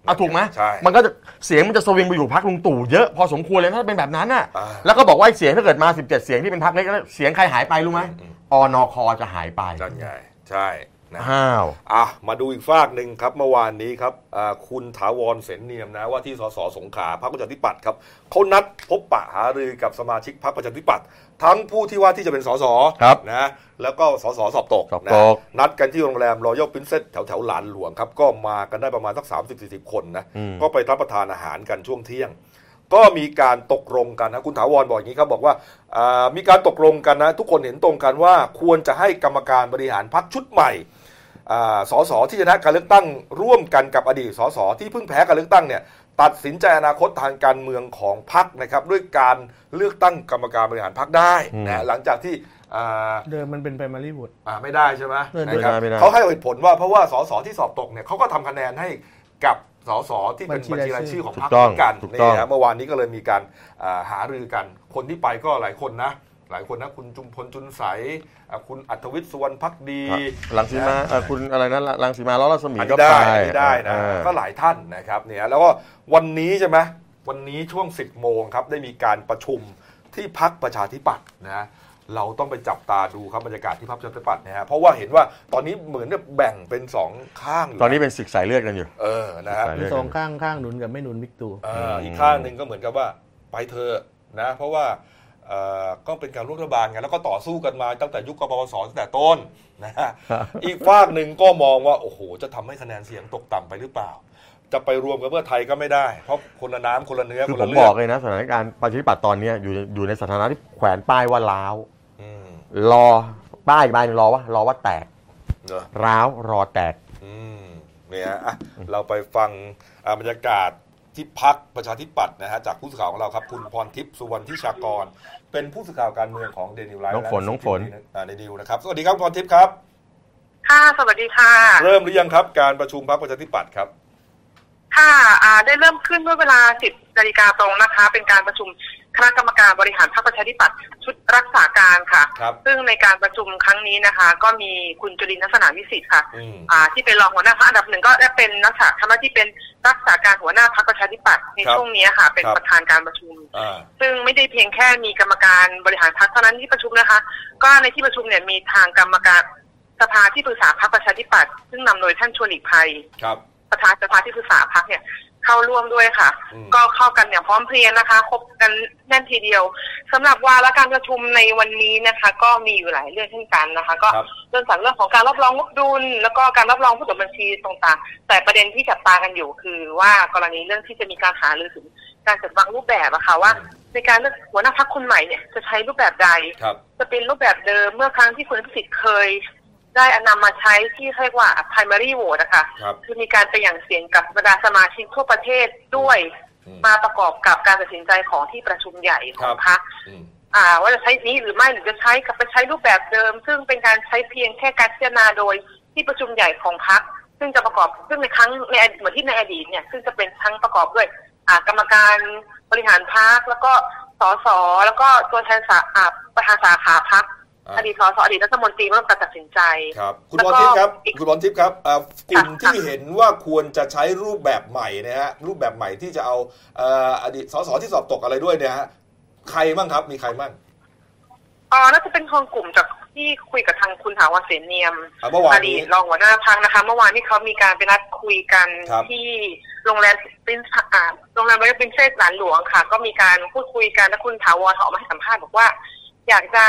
เอาเอาถูกไหมใช่ มันก็จะเสียงมันจะสวิงไปอยู่พักลุงตู่เยอะพอสมควรเลยถ้าเป็นแบบนั้นน่ะ อ่า แล้วก็บอกว่าไอ้เสียงถ้าเกิดมา 17 เสียงที่เป็นพักเล็กแล้วเสียงใครหายไปรู้ไหมอืมอนคจะหายไป นั่นไง ใช่อ นะอ้าวอะมาดูอีกฝากหนึ่งครับเมื่อวานนี้ครับอ่าคุณถาวรเสนเนียมนะว่าที่สสสงขลาพรรคประชาธิปัตย์ครับเขานัดพบปะหารือกับสมาชิกพรรคประชาธิปัตย์ทั้งผู้ที่ว่าที่จะเป็นสสครับนะแล้วก็สสสอบตกสอบนะตกนัดกันที่โรงแรมรอยัลพินเซสแถวแถวๆหลานหลวงครับก็มากันได้ประมาณสักสามสิบสี่สิบคนนะอืมก็ไปรับประทานอาหารกันช่วงเที่ยงก็มีการตกลงกันนะคุณถาวรบอกอย่างนี้ครับบอกว่าอ่ามีการตกลงกันนะ ทุกคนเห็นตรงกันว่าควรจะให้กรรมการบริหารพรรคชุดใหม่อ่า สสที่ชนะการเลือกตั้งร่วมกันกับอดีตสสที่เพิ่งแพ้การเลือกตั้งเนี่ยตัดสินใจอนาคตทางการเมืองของพรรคนะครับด้วยการเลือกตั้งกรรมการบริหารพรรคได้อืมนะหลังจากที่อ่าเดิมมันเป็น primary vote อ่าไม่ได้ใช่ไหมเออนะครับไม่ได้ไม่ได้เขาให้เหตุผลว่าเพราะว่าสสที่สอบตกเนี่ยเขาก็ทำคะแนนให้กับสสที่เป็นบับัญญชีชีรารายยชื่ชื่ออของถูพรรกคต้เหองมือนกันถูกนี่ต้องนะเมื่อวานนี้ก็เลยมีการอ่าหารือกัน คนที่ไปก็หลายคนนะ หลายคนนะคุณจุมพลจุนใสอ่าคุณอัธวิทย์สุวรรณพักดีลังสีมาเอ่อคุณอะไรนะลังสีมาล้อรัศมีอันก็นี้ไปได้อันนี้ได้นะอ่า ก็หลายท่านนะครับเนี่ยแล้วก็วันนี้ใช่ไหมวันนี้ช่วง 10 โมงครับได้มีการประชุมที่พักประชาธิปัตย์นะเราต้องไปจับตาดูครับบรรยากาศที่พักประชาธิปัตย์นะฮะเพราะว่าเห็นว่าตอนนี้เหมือนจะแบ่งเป็นสองข้างอยู่ตอนนี้เป็นศึกสายเลือดกันอยู่ เออนะฮะใช่มีสองข้างข้างหนุนกับไม่หนุนบิ๊กตู่ เอ่ออีกข้างหนึ่งก็เหมือนกับว่าไปเธอะนะ เพราะว่าเอ่อ ก็เป็นการร่วมรัฐบาลไงแล้วก็ต่อสู้กันมาตั้งแต่ยุคกบพศตั้งแต่ต้นนะฮะอีกฝากหนึ่งก็มองว่าโอ้โห จะทำให้คะแนนเสียงตกต่ำไปหรือเปล่า จะไปรวมกับเพื่อไทยก็ไม่ได้ เพราะคนละน้ำคนละเนื้อคืคอนผละมเลืบออกดเลยนะสถานการณ์ประชาธิปัตย์ตอนเนี้ยอยู่อยู่ในสถานะที่แขวนป้ายว่าล้าวอืมรอป้ายอีกใบหนึงรอว่ารอว่าแตกเนอะร้าวรอแตกอืมเนี่ยอะเราไปฟังอ่าบรรยากาศ ที่พักประชาธิปัตย์นะฮะจากผู้สื่อข่าวของเราครับ คุณพรทิพย์สุวรรณทิชากร เป็นผู้สื่อข่าวการเมืองของเดนิวไลฟ์น้องฝนน้องฝนในนิวนะครับสวัสดีครับคุณพรทิพย์ครับค่ะสวัสดีค่ะ เริ่มหรือยังครับ การประชุมพักประชาธิปัตย์ครับค่ะอ่าได้เริ่มขึ้นเมื่อเวลา 10นาฬิกาตรงนะคะ เป็นการประชุม คณะกรรมการบริหารพรรคประชาธิปัตย์ชุดรักษาการค่ะ ครับ ซึ่งในการประชุมครั้งนี้นะคะ ก็มีคุณจุลินทร์ลักษณะวิสิทธิ์ค่ะ อืม อ่าที่เป็นรองหัวหน้าพรรคอันดับหนึ่งก็ได้เป็นนักศึกษาทำหน้าที่เป็นรักษาการหัวหน้าพรรคประชาธิปัตย์ในครับช่วงนี้ค่ะ เป็นครับ ประธานการประชุม อ่า ซึ่งไม่ได้เพียงแค่มีกรรมการบริหารพรรคเท่านั้นที่ประชุมนะคะ ก็ในที่ประชุมเนี่ยมีทางกรรมการสภาที่ปรึกษาพรรคประชาธิปัตย์ซึ่งนำโดยท่านชวนหลีกภัย ครับ ประธานสภาที่ปรึกษาพักเนี่ย เข้าร่วมด้วยค่ะอืมก็เข้ากันอย่างพร้อมเพรียงนะคะครบกันแน่นทีเดียวสำหรับวาระการประชุมในวันนี้นะคะ ก็มีอยู่หลายเรื่องเช่นกันนะคะ ก็ครับเริ่มจากเรื่องของการรับรองงบดุล แล้วก็การรับรองผู้ตรวจบัญชีต่างๆแต่ประเด็นที่จับตากันอยู่คือว่ากรณีเรื่องที่จะมีการหารือถึงการจัดวางรูปแบบอะค่ะว่าในการเลือกหัวหน้าพักคนใหม่เนี่ยจะใช้รูปแบบใดครับจะเป็นรูปแบบเดิมเมื่อครั้งที่คุณพิสิทธิ์เคย ได้นำมาใช้ที่เรียกว่า primary vote นะคะครับ คือมีการไปอย่างเสียงกับบรรดาสมาชิกทั่วประเทศด้วย อืม มาประกอบกับการตัดสินใจของที่ประชุมใหญ่ขครัองบพรรคอืม อ่า ว่าจะใช้นี้หรือไม่หรือจะใช้กับไปใช้รูปแบบเดิม ซึ่งเป็นการใช้เพียงแค่การพิจารณาโดยที่ประชุมใหญ่ของพรรคซึ่งจะประกอบซึ่งในครั้งในอดีตเหมือนที่ในอดีตเนี่ยซึ่งจะเป็นทั้งประกอบด้วย อ่ากรรมการบริหารพรรคแล้วก็สสแล้วก็ตัวแทนสาอ่าประธานสาขาพรรค อ่าอดีตสสอดีตรัฐมนตรีร่วมกันตัดสินใจครับคุณแล้วพก็รทิพย์ครับอีกคุณพรทิพย์ครับอ่ากลุ่มค่ะที่เห็นว่าควรจะใช้รูปแบบใหม่นะฮะรูปแบบใหม่ที่จะเอาเอ่ออดีตสสที่สอบตกอะไรด้วยเนี่ยฮะใครบ้างครับ มีใครบ้างอ๋อน่าจะเป็นคนกลุ่มจากที่คุยกับทางคุณถาวรเสนเนียมอะเมื่อวานอดีนี้ตรองหัวหน้าพักนะคะ เมื่อวานที่เขามีการไปนัดคุยกันครับที่โรงแรมปรินซ์อ่าโรงแรมวิลปรินเซสหลานหลวงค่ะ ก็มีการพูดคุยกันและคุณถาวรเขาออกมาให้สัมภาษณ์บอกว่า อยากจะ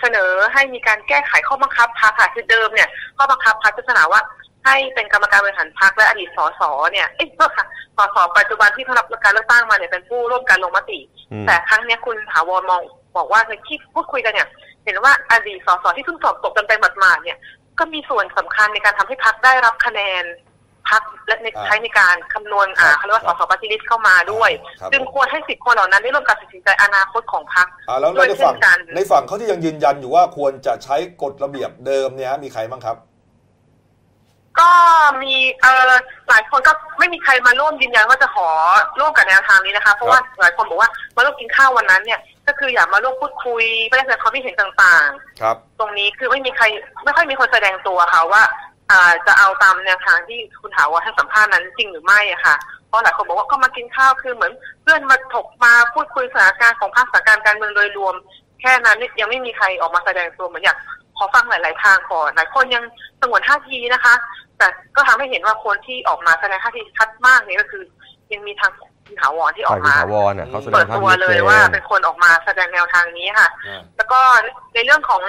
เสนอให้มีการแก้ไขข้อบังคับพักค่ะคือเดิมเนี่ยข้อบังคับพักจะเสนอว่าให้เป็นกรรมการบริหารพักและอดีตสสเนี่ยเอ้ยโทษค่ะสสปัจจุบันที่เขารับการเลือกตั้งมาเนี่ยเป็นผู้ร่วมการลงมติ แต่ครั้งนี้คุณถาวรมองบอกว่าในที่พูดคุยกันเนี่ย เห็นว่าอดีตสสที่เพิ่งสอบตกกันไปหมาดๆเนี่ย ก็มีส่วนสำคัญในการทำให้พักได้รับคะแนน พักและในอ่าใช้ในการคำนวณอ่าครับเขาเรียกว่าสสปฏิริษีเข้ามาด้วยครับจึงควรให้สิทธิ์คนเหล่านั้นได้ร่วมกันตัดสินใจอนาคตของพักอ่าแล้วด้วยในฝั่งเช่นกันในฝั่งเขาที่ยังยืนยันอยู่ว่าควรจะใช้กฎระเบียบเดิมเนี่ยฮะมีใครบ้างครับก็มีเออหลายคนก็ไม่มีใครมาร่วมยืนยันว่าจะขอร่วมกับแนวทางนี้นะคะเพราะว่าหลายคนบอกว่ามาร่วมกินข้าววันนั้นเนี่ย ก็คืออยากมาร่วมพูดคุยไม่ได้แสดงความคิดเห็นต่าง ๆ ครับ ตรงนี้คือไม่มีใครไม่ค่อยมีคนแสดงตัวค่ะว่าอ่า จะเอาตามแนวทางที่คุณถาวรให้สัมภาษณ์นั้นจริงหรือไม่อะค่ะ เพราะหลายคนบอกว่าก็มากินข้าวคือเหมือน เพื่อนมาถกมาพูดคุยสถานการณ์ของภาคสถานการณ์การเมืองโดยรวม แค่นั้นยังไม่มีใครออกมาแสดงตัวเหมือนอยากขอฟังหลาย ๆ ทางก่อนหลายคนยังสงวนท่าทีนะคะ แต่ก็ทำให้เห็นว่าคนที่ออกมาแสดงท่าทีชัดมากเนี่ยก็คือ ยังมีทางคุณถาวรที่อฝ่าอยกคุณมาถาวรน่ะเขาแสดเปิงดท่าตัวทีเลยชัดว่าเจเป็นนคนออกมาแสดงแนวทางนี้ค่ะอ่าแล้วก็ในเรื่องของ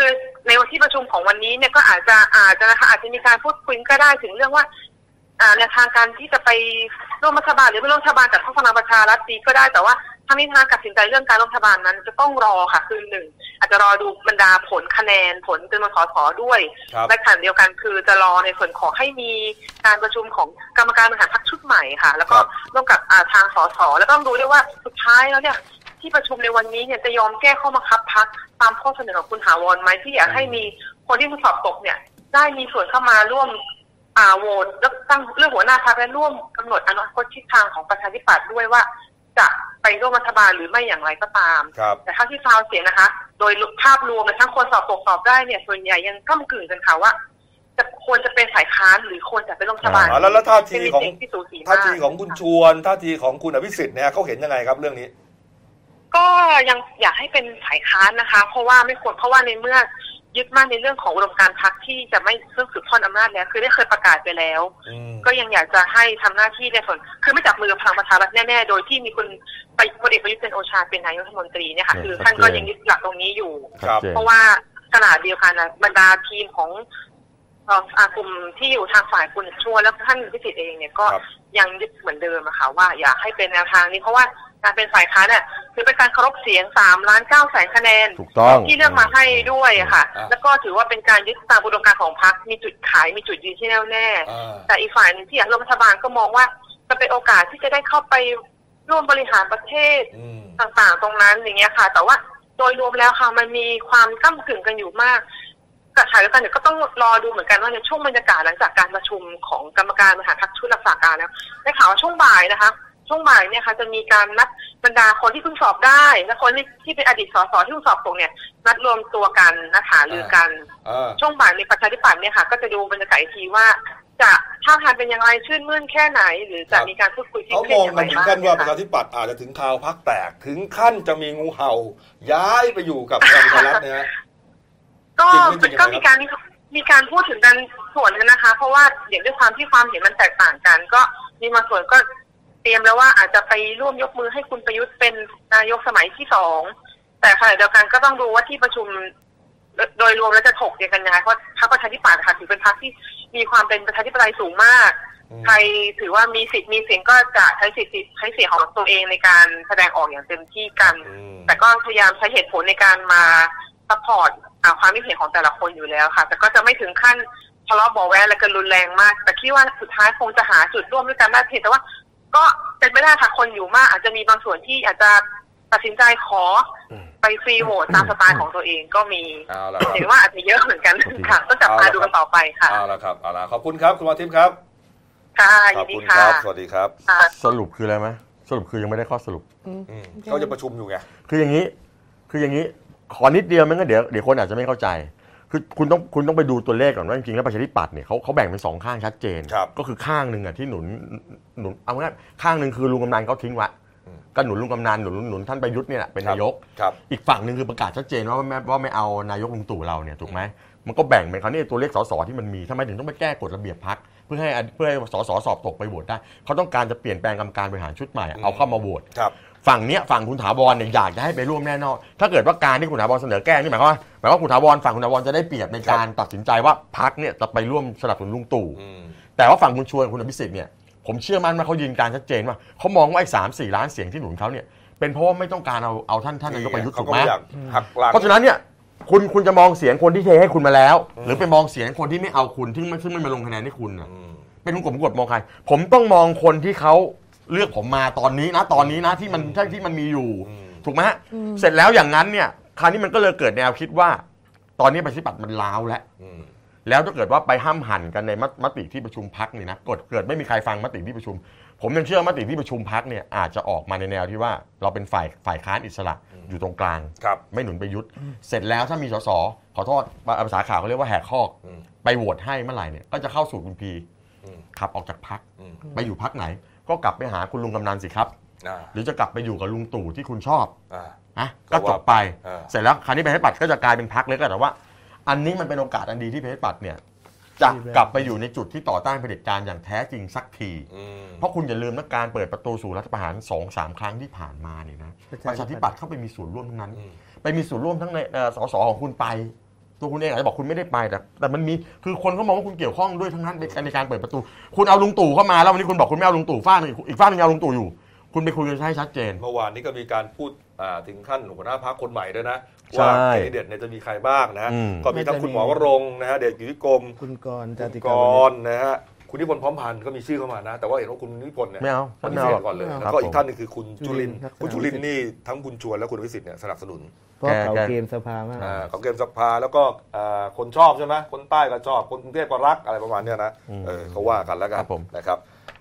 คือในวันที่ประชุมของวันนี้เนี่ยก็อาจจะอาจจะนะคะอาจจะมีการพูดคุยก็ได้ถึงเรื่องว่าแนวทางการที่จะไปร่วมรัฐบาลหรือไม่ร่วมรัฐบาลกับพรรคพลังประชารัฐดีก็ได้แต่ว่าทั้งนี้ทั้งนั้นตัดสินใจเรื่องการร่วมรัฐบาลนั้น จะต้องรอค่ะคือหนึ่งอาจจะรอดูบรรดาผลคะแนนผลจำนวนสสด้วยและขณะเดียวกันคือจะรอในส่วนของให้มีการประชุมของกรรมการบริหารพรรคชุดใหม่ค่ะ แล้วก็ร่วมกับทางสสแล้วต้องดูด้วยว่าสุดท้ายแล้วเนี่ย ที่ประชุมในวันนี้เนี่ยจะยอมแก้ข้อบังคับพักตามข้อเสนอของคุณถาวรไหมที่อยากให้มีคนที่สอบตกเนี่ย ได้มีส่วนเข้ามาร่วมอ่าโหวตเลือกตั้งเลือกหัวหน้าพรรคและร่วมกำหนดอนาคตทิศทางของประชาธิปัตย์ด้วยว่า จะไปร่วมรัฐบาลหรือไม่อย่างไรก็ตามครับแต่เท่าที่ฟาวเสียงนะคะ โดยภาพรวมเนี่ยทั้งคนสอบตกสอบได้เนี่ย ส่วนใหญ่ยังก้ากึ่งกันค่ะว่าจะควรจะเป็นฝ่ายค้านหรือควรจะเป็นรัฐบาลอ่าแล้วแล้วท่าทีเป็นของเสียงที่สูสีมากท่าทีของคุณชวนท่าทีของคุณอภิสิทธิ์เนี่ยเขาเห็นยังไงครับเรื่องนี้ ก็ยังอยากให้เป็นฝ่ายค้านนะคะ เพราะว่าไม่ควรเพราะว่าในเมื่อยึดมั่นในเรื่องของอุดมการณ์พรรคที่จะไม่เพิ่งสืบทอดอำนาจแล้ว คือได้เคยประกาศไปแล้วอืมก็ยังอยากจะให้ทำหน้าที่ในส่วนคือไม่จับมือกับพลังประชารัฐแน่ๆ โดยที่มีคุณไปพลเอกประยุทธ์เป็นโอชาเป็นนายกรัฐมนตรีเนี่ยค่ะเนี่ยคือท่านชัดเจนก็ยังยึดหลักตรงนี้อยู่ครับชัดเจนเพราะว่าขนาดเดียวกันนะบรรดาทีมของเอ่ออากลุ่มที่อยู่ทางฝ่ายคุณชวนและท่านพิสิทธิ์เองเนี่ยก็ครับยังยึดเหมือนเดิมอะค่ะว่าอยากให้เป็นแนวทางนี้เพราะว่า การเป็นฝ่ายค้านเนี่ยคือเป็นการเคารพเสียงสามล้านเก้าแสนคะแนนถูกต้องที่เลือกมาให้ด้วยอะค่ะอะ แล้วก็ถือว่าเป็นการยึดตามอุดมการณ์ของพรรคมีจุดขายมีจุดยืนที่แน่วแน่อ่าแต่อีกฝ่ายหนึงที่อยากร่วมรัฐบาลก็มองว่าจะเป็นโอกาสที่จะได้เข้าไปร่วมบริหารประเทศอืมต่างๆ ตรงนั้นอย่างเงี้ยค่ะ แต่ว่าโดยรวมแล้วค่ะมันมีความก้ากึ่งกันอยู่มากกับขายแล้วกันเดี๋ยวก็ต้องรอดูเหมือนกันว่าในช่วงบรรยากาศหลังจากการประชุมของกรรมการบริหารพรรคชุดรักษาการแล้วได้ข่าวว่าช่วงบ่ายนะคะ ช่วงบ่ายเนี่ยค่ะจะมีการนัดบรรดาคนที่เพิ่งสอบได้ และคนที่ที่เป็นอดีตสสที่เพิ่งสอบตกเนี่ยนัดรวมตัวกันนัดหารือกันอ่าช่วงบ่ายในประชาธิปัตย์เนี่ยค่ะ ก็จะดูบรรยากาศอีกทีว่า จะท่าทางเป็นยังไงชื่นมื่นแค่ไหน หรือจะมีการพูดคุยที่เขาเครีมยอดงอย่างกัไรนถึงบ้างขั้นว่าประค่ะชาธิปัตย์อาจจะถึงข่าวพักแตกถึงขั้นจะมีงูเห่า ย้ายไปอยู่กับพลังประชารัฐเนี่ยฮะก็จริงๆก็จริงๆมีการมีการพูดถึงกันส่วนกันนะคะ เพราะว่าอย่างด้วยความที่ความเห็นมันแตกต่างกัน ก็มีบางส่วนก็เต รียมแล้วว่าอาจจะไปร่วมยกมือให้คุณประยุทธ์เป็นนายกสมัยที่สองแต่ขณะเดียวกันก็ต้องดูว่าที่ประชุมโดยรวมแล้วจะถกกันยังไงเพราะพรรคประชาธิปัตย์ค่ะถือเป็นพรรคที่มีความเป็นประชาธิปไตยสูงมากอืมใครถือว่ามีสิทธิ์มีเสียงก็จะใช้สิทธิ์ใช้เสียงของตัวเองในการแสดงออกอย่างเต็มที่กันอืมแต่ก็พยายามใช้เหตุผลในการมาsupport อ่าความคิดเห็นของแต่ละคนอยู่แล้วค่ะ แต่ก็จะไม่ถึงขั้นทะเลาะเบาะแว้งและกันรุนแรงมาก แต่คิดว่าสุดท้ายคงจะหาจุดร่วมด้วยกันได้เพียงแต่ว่า ก็เป็นไม่ได้ค่ะคนอยู่มาก อาจจะมีบางส่วนที่อาจจะตัดสินใจขอไป free vote ตามสไตล์ของตัวเองก็มีเอาละครับเห็นว่าอาจจะเยอะเหมือนกันค่ะก็จับตาดูกันต่อไปค่ะเอาละครับเอาละขอบคุณครับคุณวาทิพย์ครับค่ะยินดีค่ะขอบคุณครับ สวัสดีครับค่ะ สรุปคืออะไรไหมสรุปคือยังไม่ได้ข้อสรุป อืมเขาจะประชุมอยู่ไง คืออย่างนี้ คืออย่างนี้ ขอนิดเดียวมันก็เดี๋ยวเดี๋ยวคนอาจจะไม่เข้าใจ คือคุณต้องคุณต้องไปดูตัวเลขก่อนว่าจริงๆแล้วประชาธิปัตย์เนี่ยเขาเขาแบ่งเป็นสองข้างชัดเจน ครับ ก็คือข้างหนึ่งอะที่หนุนหนุนเอาง่ายข้างหนึ่งคือลุงกำนันเขาทิ้งไว้อืมก็หนุนลุงกำนันหนุนหนุนท่านประยุทธ์เนี่ยแหละเป็นนายก ครับอีกฝั่งหนึ่งคือประกาศชัดเจนว่าไม่ว่าไม่เอานายกลุงตู่เราเนี่ยถูกไหมมันก็แบ่งเป็นคราวนี้ตัวเลขสสที่มันมีทำไมถึงต้องไปแก้กฎระเบียบพักเพื่อให้เพื่อให้สสสอบตกไปโหวตได้เขาต้องการจะเปลี่ยนแปลงกรรมการบริหารชุดใหม่เอาเข้ามาโหวต ครับ ฝั่งเนี้ยฝั่งคุณถาวรเนี่ยอยากจะให้ไปร่วมแน่นอน ถ้าเกิดว่าการที่คุณถาวรเสนอแก้นี่หมายความว่าหมายความว่าคุณถาวรฝั่งคุณถาวรจะได้เปรียบในการตัดสินใจว่าพักเนี่ยจะไปร่วมสนับสนุนลุงตู่อืมแต่ว่าฝั่งคุณชวนคุณอภิสิทธิ์เนี่ยผมเชื่อมั่นว่าเขายืนการชัดเจนว่าเขามองว่าไอ้สามสี่ล้านเสียงที่หนุนเขาเนี่ยเป็นเพราะว่าไม่ต้องการเอาเอาท่านท่านนายกประยุทธ์เขาถูกก็ไหมไม่อยากหักหลังเพราะฉะนั้นเนี่ยคุณคุณจะมองเสียงคนที่เทให้คุณมาแล้ว หรือไปมองเสียงคนที่ไม่เอาคุณที่ไม่ซึ่งไม่มาลงคะแนนให้คุณน่ะอืมเป็นผมกดมองใคร ผมต้องมองคนที่เขา เลือกผมมาตอนนี้นะตอนนี้นะที่มันที่ที่มันมีอยู่อืมถูกไหมฮะเสร็จแล้วอย่างนั้นเนี่ยคราวนี้มันก็เลยเกิดแนวคิดว่า ตอนนี้ประชาธิปัตย์มันล้าวแล้วอืมแล้วถ้าเกิดว่าไปห้ามหันกันในมมติที่ประชุมพักนี่นะกดเกิดไม่มีใครฟังมติที่ประชุม ผมยังเชื่อว่ามติที่ประชุมพักเนี่ยอาจจะออกมาในแนวที่ว่าเราเป็นฝ่ายฝ่ายค้านอิสระอยู่ตรงกลางครับไม่หนุนประยุทธ์เสร็จแล้วถ้ามีสสขอโทษภาษาข่าวเขาเรียกว่าแหกข้อกอืมไปโหวตให้เมื่อไหร่เนี่ยก็จะเข้าสู่คุณพีอืมขับออกจากพักอืมไปอยู่พักไหน ก็กลับไปหาคุณลุงกำนันสิครับ อ่า หรือจะกลับไปอยู่กับลุงตู่ที่คุณชอบอ่า นะก็ก็จบไปว่าไปเสร็จแล้วคราวนี้ไปให้ปัดก็จะกลายเป็นพักเล็กแล้วแต่ว่า อันนี้มันเป็นโอกาสอันดีที่ประชาธิปัตย์เนี่ยจะกลับไปอยู่ในจุดที่ต่อต้านเผด็จการอย่างแท้จริงสักที อืม เพราะคุณอย่าลืมนะการเปิดประตูสู่รัฐประหารสองสามครั้งที่ผ่านมาเนี่ยนะประชาธิปัตย์เข้าไปมีส่วนร่วมทั้งนั้น อืม ไปมีส่วนร่วมทั้งในเอ่อสสของคุณไป ตัวคุณเองอาจจะบอกคุณไม่ได้ไปแต่แต่มันมีคือคนเขามองว่าคุณเกี่ยวข้องด้วยทั้งนั้นในการในการเปิดประตู คุณเอาลุงตู่เข้ามาแล้ววันนี้คุณบอกคุณไม่เอาลุงตู่ฝ้าหนึ่งอีกฝ้าหนึงเอาลุงตู่อยู่ คุณไปคุยกันให้ชัดเจน เมื่อวานนี้ก็มีการพูดอ่าถึงขั้นหัวหน้าพักคนใหม่ด้วยนะใช่ว่าแคนดิเดตเนี่ยจะมีใครบ้างนะอืมก็มีทั้งคุณหมอวรงค์นะฮะเดชกิติกรมคุณกรณ์จาคุณติกกาวนิชรณ์นะฮะ คุณนิพนธ์พร้อมพันธ์ก็มีชื่อเข้ามานะ แต่ว่าเห็นว่าคุณนิพนธ์เนี่ยไม่เอาปฏิไม่เสเอาหรธอกก่อนเลยครับแล้วก็อีผกมท่านหนึงคือคุณจุลินทร์จุลินทร์คุณจุลินทร์นี่ทั้งคุณชวนและคุณวิสิทธิ์เนี่ยสนับสนุนเพราะแกเขาแกเกมสภามากอ่าของเกมสภาแล้วก็อ่าคนชอบใช่ไหมคนใต้ก็ชอบคนกรุงเทพก็รักอะไรประมาณเนี้ยนะอืมเออเขาว่ากันแล้วกัคนรับผมนะครับ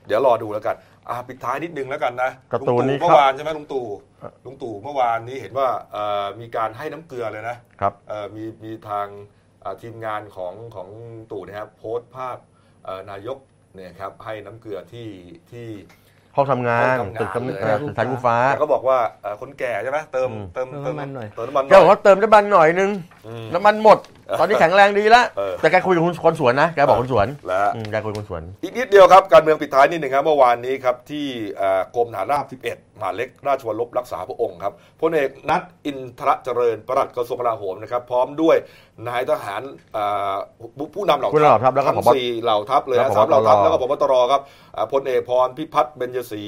เดี๋ยวรอดูแล้วกันอ่าปิดท้ายนิดนึงแล้วกันนะการ์ตูนนี่ลุงตู่เมื่อวานใช่ไหมลุงตู่ครับลุงตู่เมื่อวานนี้เห็นว่าเอ่อมีการให้น้ำเกลือเลยนะครับเอ่อมีมีทางอ่าทีมงานของของตู่นะครับโพสต์ภาพเอ่อ นายกเนี่ยครับให้น้ำเกลือที่ที่ห้องทำงานห้องทำงานตึกกำเลยเอ่อตึกสายกู้ฟ้าแล้วก็บอกว่าเอ่อคนแก่ใช่ไหมเติมอืมเติมเติมน้ำมันหน่อยเติมน้ำมันหแกน่บอกอยว่าเติมน้ำมันหน่อยนึงอืมน้ำมันหมด ตอนนี้แข็งแรงดีแล้วเออ แต่แกคุยกับคุณคนสวนนะแกบอกคนสวนแล้วอืมแกคุยกับคนสวน อีกนิดเดียวครับ การเมืองปิดท้ายนิดหนึ่งครับเมื่อวานนี้ครับ ที่เอ่อกรมฐานราบ 11มหาดเล็กราชวรลบรักษาพระองค์ครับพลเอกนัทอินทรเจริญปลัดกระทรวงกลาโหมนะครับ พร้อมด้วยนายทหารเอ่อผู้ผู้นำเหล่าผู้นำเหล่าทัพแล้วก็ทั้งผบสี่เหล่าทัพเลยแล้วนะผบสามเหล่าทัพตร แล้วก็พบตรครับอ่าพลเอกพรพิพัฒน์เบญยศรี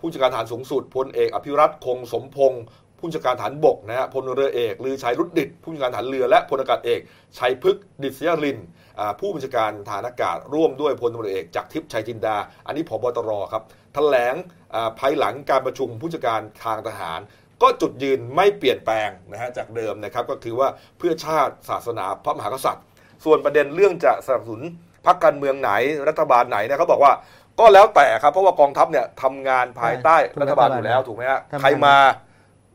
ผู้จัดการฐานสูงสุดพลเอกอภิรัตคงสมพงศ์ ผู้จัดการฐานบกนะฮะพลเรือเอกลือชัยรุดดิตผู้จัดการฐานเรือและพลอากาศเอกชัยพฤกษ์ดิษยรินทร์อ่าผู้บัญชาการฐานอากาศร่วมด้วยพลตำรวจเอกจากรทิพย์ชัยจินดา อันนี้พบตรครับแถลงอ่าภายหลังการประชุมผู้จัดการทางทหาร ก็จุดยืนไม่เปลี่ยนแปลงนะฮะจากเดิมนะครับก็คือว่าเพื่อชาติศาสนาพระมหากษัตริย์ ส่วนประเด็นเรื่องจะสนับสนุนพรรคการเมืองไหนรัฐบาลไหนเนี่ยเขาบอกว่าก็แล้วแต่ครับเพราะว่ากองทัพเนี่ยทำงานภายใต้ใช่รัฐบาลอยู่แล้วถูกไหมฮะทำงานใครมา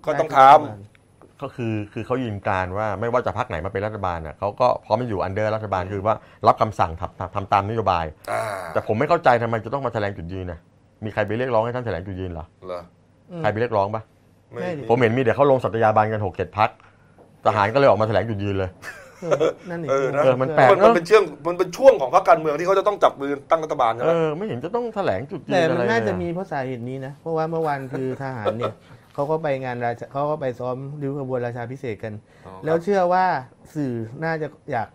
ก็ต้องทำก็คือคือเขายืนการว่าไม่ว่าจะพักไหนมาเป็นรัฐบาลน่ะเขาก็พร้อมจะอยู่อันเดอร์รัฐบาลคือว่ารับคำสั่งทำทำทำตามนโยบายอ่าแต่ผมไม่เข้าใจทำไมจะต้องมาแถลงจุดยืนนะมีใครไปเรียกร้องให้ท่านแถลงจุดยืนเหรอเหรอใครไปเรียกร้องปะไม่ไม่ผมเห็นมีเดี๋ยวเขาลงสัตยาบันกันหกเจ็ดพักทหารก็เลยออกมาแถลงจุดยืนเลย เออนั่นอีกเออนะเออมันแปลก มันมันเป็นช่วงมันเป็นช่วงของพรรคการเมืองที่เขาจะต้องจับมือตั้งรัฐบาลใช่เอไหมอไม่เห็นจะต้องแถลงจุดยืแต่นมัอะนไรน่าจะเลยมีเพราะสาเหตุนี้นะ เพราะว่าเมื่อวานคือทหารเนี่ย เขาก็ไปงานราชเขาก็ไปซ้อมริ้วขบวนราชาพิเศษกกัน อ๋อครับ แล้วเชื่อว่าสื่อน่าจะอยาก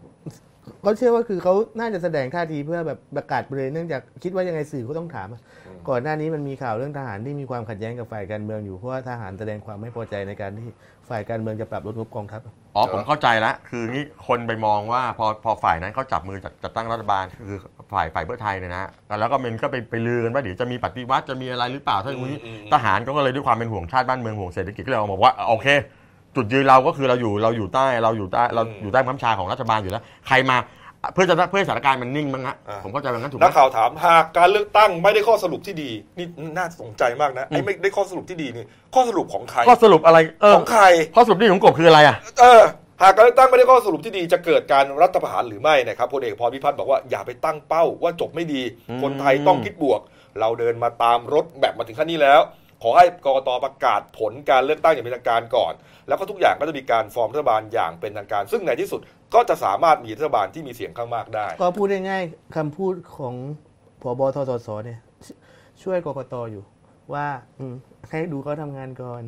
เขาเชื่อว่าคือเขาน่าจะแสดงท่าทีเพื่อแบบประกาศไปเลยเนื่องจากคิดว่ายังไงสื่อก็ต้องถามอะก่อนหน้านี้มันมีข่าวเรื่องทหารที่มีความขัดแย้งกับฝ่ายการเมืองอยู่เพราะว่าทหารแสดงความไม่พอใจในการที่ฝ่ายการเมืองจะปรับลดงบกองทัพ อ๋อผมเข้าใจแล้วคืองี้คนไปมองว่าพอพอฝ่ายนั้นเขาจับมือจัดจัดตั้งรัฐบาลคือ ฝ่ายฝ่ายเพื่อไทยเนี่ยนะแล้วก็มันก็ไปไปลือกันว่าเดี๋ยวจะมีปฏิวัติจะมีอะไรหรือเปล่าถ้าอย่างนี้อืมอืมทหารก็เลยด้วยความเป็นห่วงชาติบ้านเมืองห่วงเศรษฐกิจก็เลยออกมาบอกว่าโอเค จุดยืนเราก็คือเราอยู่เราอยู่ใต้เราอยู่ใต้เราอยู่ใต้บังคับบัญชาของรัฐบาลอยู่แล้ว ใครมาเพื่อจะเพื่อให้สถานการณ์มันนิ่งมั้งฮะอ่าผมเข้าใจแบบนั้นถูกไหนักมข่าวถามหากการเลือกตั้งไม่ได้ข้อสรุปที่ดี นี่น่าสนใจมากนะไอ้ไม่ได้ข้อสรุปที่ดีนี่ข้อสรุปของใครข้อสรุปอะไรเออของใครข้อสรุปที่ของกบคืออะไรอะเออ หากการเลือกตั้งไม่ได้ข้อสรุปที่ดีจะเกิดการรัฐประหารหรือไม่นะครับพลเอกพรพิพัฒน์บอกว่าอย่าไปตั้งเป้าว่าจบไม่ดีอืมคนไทยต้องคิดบวก เราเดินมาตามรถแบบมาถึงขั้นนี้แล้ว ขอให้กรกตประกาศผลการเลือกตั้งอย่างเป็นทางการก่อน แล้วก็ทุกอย่างก็จะมีการฟอร์มรัฐบาลอย่างเป็นทางการ ซึ่งในที่สุดก็จะสามารถมีรัฐบาลที่มีเสียงข้างมากได้ ก็พูดง่ายๆคำพูดของผบทสสเนี่ยชช่วยกกตอยู่ว่าอืมให้ดูเขาทำงานก่อน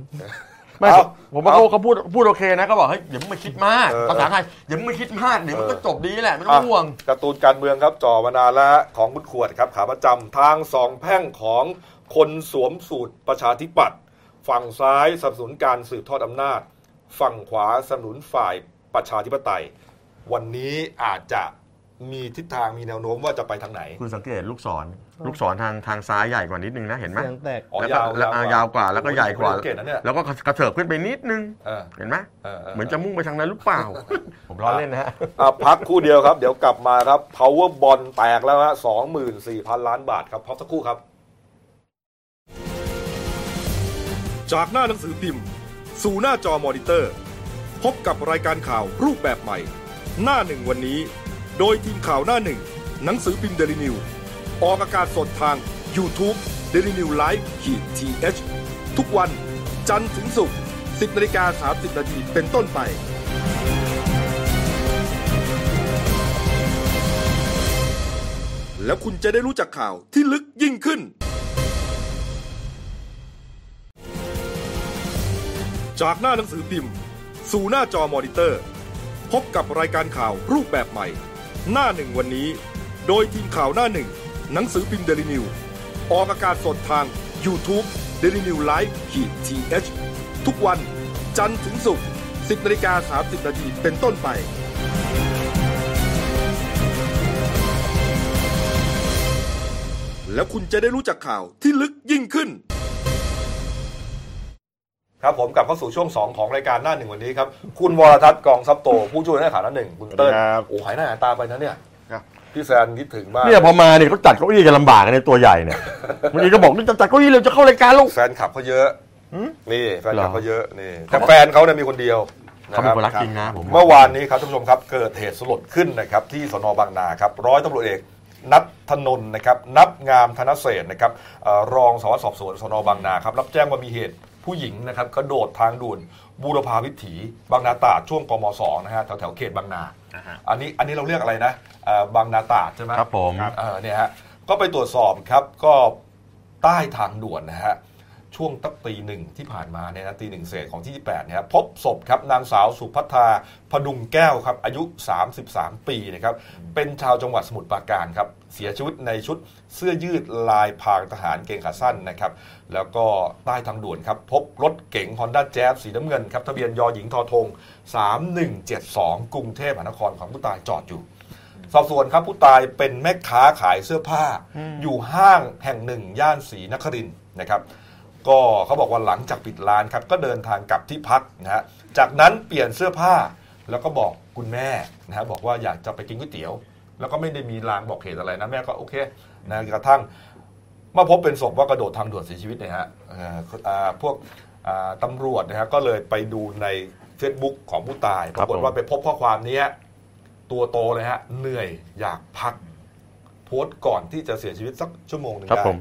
ไม่เอาผมว่าเอาเขาเขาพูดพูดโอเคนะเขาบอกเฮ้ยอย่าเพิ่งมาคิดมากเออ ภาษาไทยอย่าเพิ่งมาคิดมากเดี๋ยวมันก็เออจบดีแหละไม่ต้องห่วงการ์ตูนการเมืองครับจ่อมานานแล้วของคุณขวดครับขาประจำทางสองแพร่งของคนสวมสูตรประชาธิปัตย์ฝั่งซ้ายสนับสนุนการสืบทอดอำนาจ ฝั่งขวาสนับสนุนฝ่ายประชาธิปไตย วันนี้อาจจะมีทิศทางมีแนวโน้มว่าจะไปทางไหน คุณสังเกตลูกศร ลูกศรทางทางซ้ายใหญ่กว่านิดนึงนะเห็นไหมเสียงแตก อ๋อแล้วก็ยาวแล้วอ่ายาวกว่าแล้วก็ใหญ่กว่าผมไม่สังเกตนะเนี่ย แล้วก็กระเถิบขึ้นไปนิดนึง เออเห็นไหมเออเออ เหมือนจะมุ่งไปทางนั้นหรือเปล่า ผมล้อเล่นนะฮะ อะพักครู่เดียวครับ เดี๋ยวกลับมาครับ power bond แตกแล้วฮะสองหมื่นสี่พันล้านบาทครับพักสักครู่ครับ จากหน้าหนังสือพิมพ์ สู่หน้าจอมอนิเตอร์ พบกับรายการข่าวรูปแบบใหม่ หน้าหนึ่งวันนี้ โดยทีมข่าวหน้าหนึ่ง หนังสือพิมพ์เดลิวิว ออกอากาศสดทาง YouTube d e l i n e w l i v e ทีเทุกวันจันทร์ถึงศุกร์ 10นาฬิกา30นาทีเป็นต้นไป แล้วคุณจะได้รู้จักข่าวที่ลึกยิ่งขึ้น จากหน้าหนังสือพิมพ์ สู่หน้าจอมอนิเตอร์ พบกับรายการข่าวรูปแบบใหม่ หน้าหนึ่งวันนี้ โดยทีมข่าวหน้าหนึ่ง หนังสือพิมพ์เดลิวิวออกอากาศสดทาง YouTube d e l i n e w l i v e ขีดทีทุกวันจันทร์ถึงศุกร์10นาฬิกา30นาทีเป็นต้นไป แล้วคุณจะได้รู้จักข่าวที่ลึกยิ่งขึ้น ครับผมกลับเข้าสู่ช่วง 2 ของรายการหน้าหนึ่งวันนี้ครับ คุณวรทัศน์กองซับโต ผู้ช่วยหน้าข่าวหน้าหนึ่งคุณเติ้ลครับโอ้หายหน้าหายตาไปนะเนี่ยครับ พี่แซนคิดถึงมากเนี่ยพอมาเนี่ยเขาจัดเก้าอี้กันลำบากกันในตัวใหญ่เนี่ยวันนี้ก็บอกนี่จะจัดเก้าอี้เร็วจะเข้ารายการแล้วแฟนคลับเขาเยอะหืมนี่แฟนคลับเหรอเขาเยอะนี่แต่แฟนเขาเนี่ยมีคนเดียวเขาเป็นคนนะรักครับจริงนะผมเมื่อวานนี้ครับท่านผู้ชมครับเกิดเหตุสลดขึ้นนะครับที่สนบางนาครับร้อยตำรวจเอกนัทธนนท์นะครับนับงามธนเศรษฐ์นะครับเอ่อรองสารวัตรสอบสวนสนบางนาครับรับแจ้งว่ามีเหตุผู้หญิงนะครับกระโดดทางด่วนบูรพาวิถีบางนาตราดช่วงกมสองนะฮะแถวแถวๆเขตบางนา อันนี้อันนี้เราเรียกอะไรนะเอ่อบางนาตราดใช่ไหมครับผมเออเนี่ยฮะก็ไปตรวจสอบครับก็ใต้ทางด่วนนะฮะ ช่วงตั้งตีหนึ่งที่ผ่านมาเนี่ยนะตีหนึ่งเศษของที่ 28เนี่ยครับพบศพครับนางสาวสุพัฒนาพดุงแก้วครับอายุ 33 ปีนะครับเป็นชาวจังหวัดสมุทรปราการครับเสียชีวิตในชุดเสื้อยืดลายพรางทหารเกงขาสั้นนะครับแล้วก็ใต้ทางด่วนครับพบรถเก๋งฮอนด้าแจ๊สีน้ำเงินครับทะเบียนยอหญิงทอทง 3172 กรุงเทพมหานครของผู้ตายจอดอยู่สอบสวนครับผู้ตายเป็นแม่ค้าขายเสื้อผ้า อยู่ห้างแห่งหนึ่ง ย่านศรีนครินทร์นะครับ ก็เขาบอกว่าหลังจากปิดร้านครับก็เดินทางกลับที่พักนะฮะจากนั้นเปลี่ยนเสื้อผ้า แล้วก็บอกคุณแม่นะฮะบอกว่าอยากจะไปกินก๋วยเตี๋ยว แล้วก็ไม่ได้มีลางบอกเหตุอะไรนะแม่ก็โอเคนะกระทั่งมาพบเป็นศพว่ากระโดดทางด่วนเสียชีวิตนะฮะเอ่ออ่าพวกอ่าตำรวจนะฮะก็เลยไปดูใน Facebook ของผู้ตายปรากฏว่าไปพบข้อความเนี้ยตัวโตเลยฮะเหนื่อยอยากพักโพสต์ก่อนที่จะเสียชีวิตสักชั่วโมงหนึ่งครับได้ผม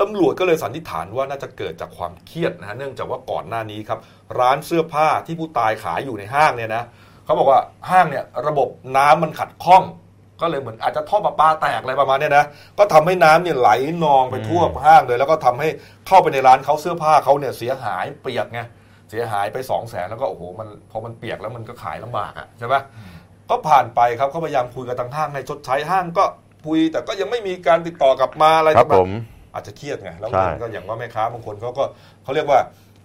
ตำรวจก็เลยสันนิษฐานว่าน่าจะเกิดจากความเครียดนะฮะเนื่องจากว่าก่อนหน้านี้ครับร้านเสื้อผ้าที่ผู้ตายขายอยู่ในห้างเนี่ยนะเขาบอกว่าห้างเนี่ยระบบน้ำมันขัดข้อง ก็เลยเหมือนอาจจะท่อประปาแตกอะไรประมาณเนี้ยนะก็ทำให้น้ำเนี่ยไหลนองไปทั่วห้างเลย แล้วก็ทำให้เข้าไปในร้านเขาเสื้อผ้าเขาเนี่ยเสียหายเปียกไงเสียหายไปสองแสนแล้วก็โอ้โหมันพอมันเปียกแล้วมันก็ขายลำบากอะใช่ไหมก็ผ่านไปครับเขาพยายามคุยกับทางห้างให้ชดใช้ห้างก็คุยแต่ก็ยังไม่มีการติดต่อกลับมาอะไรครับต่างๆผม อาจจะเครียดไงแล้วใช่เงินก็อย่างว่าแม่ค้าบางคนเขาก็เขาเรียกว่า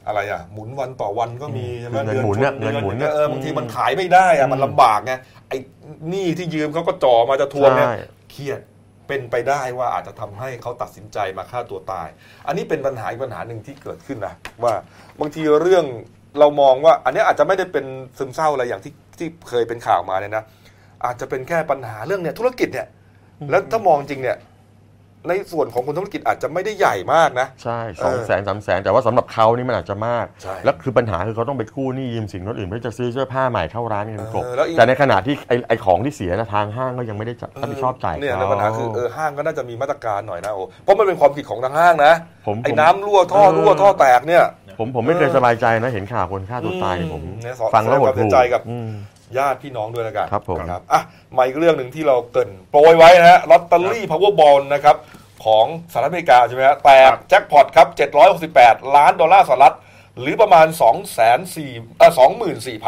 อะไรอะหมุนวันต่อวันก็มีใช่ไหมเงินหมุนเนี่ยดือเงินหมุนเนี่ยเออบางทีมันขายไม่ได้อะมันลำบากไงไอ้หนี้ที่ยืมเขาก็จ่อมาจะทวงเนี่ยใช่เครียดเป็นไปได้ว่าอาจจะทำให้เขาตัดสินใจมาฆ่าตัวตาย อันนี้เป็นปัญหาอีกปัญหาหนึ่งที่เกิดขึ้นนะว่าบางทีเรื่องเรามองว่า อันนี้อาจจะไม่ได้เป็นซึมเศร้าอะไรอย่างที่ที่เคยเป็นข่าวมาเนี่ยนะอาจจะเป็นแค่ปัญหาเรื่องเนี่ยธุรกิจเนี่ยแล้วถ้ามองจริงเนี่ย ในส่วนของคนธุรกิจอาจจะไม่ได้ใหญ่มากนะ ใช่เอสองอแสนสามแสนแต่ว่าสำหรับเขานี่มันอาจจะมากใช่แล้วคือปัญหาคือเขาต้องไปกู้หนี้ยืมสินคนอื่นเพื่อจะซื้อเสื้อผ้าใหม่เข้าร้านกันกบเออแล้วอีกแต่ในขณะที่ไอไอของที่เสียนะทางห้างก็ยังไม่ได้จัดรับผิดชอบจ่ายเนี่ยเขาแล้วปัญหาคือเออห้างก็น่าจะมีมาตรการหน่อยนะโอ้เพราะมันเป็นความผิดของทางห้างนะผมไอ้ผมน้ำรั่วท่อรั่วท่อแตกเนี่ย ผมผมไม่เคยสบายใจนะเห็นข่าวคนฆ่าตัวตายเนี่ยผมอืมเนี่ยสอฟังแล้วหดแสดงความเสีหู่ยใจกับอืม ญาติพี่น้องด้วยแล้วกันครับผม ครับอะมาอีกเรื่องหนึ่งที่เราเกริ่นโปรยไว้นะฮะลอตเตอรี่ Powerball นะครับของสหรัฐอเมริกาใช่ไหมฮะแตกแจ็คพอตครับ 768 ล้านดอลลาร์สหรัฐ หรือประมาณ 2 4 0 0 0เอ่อ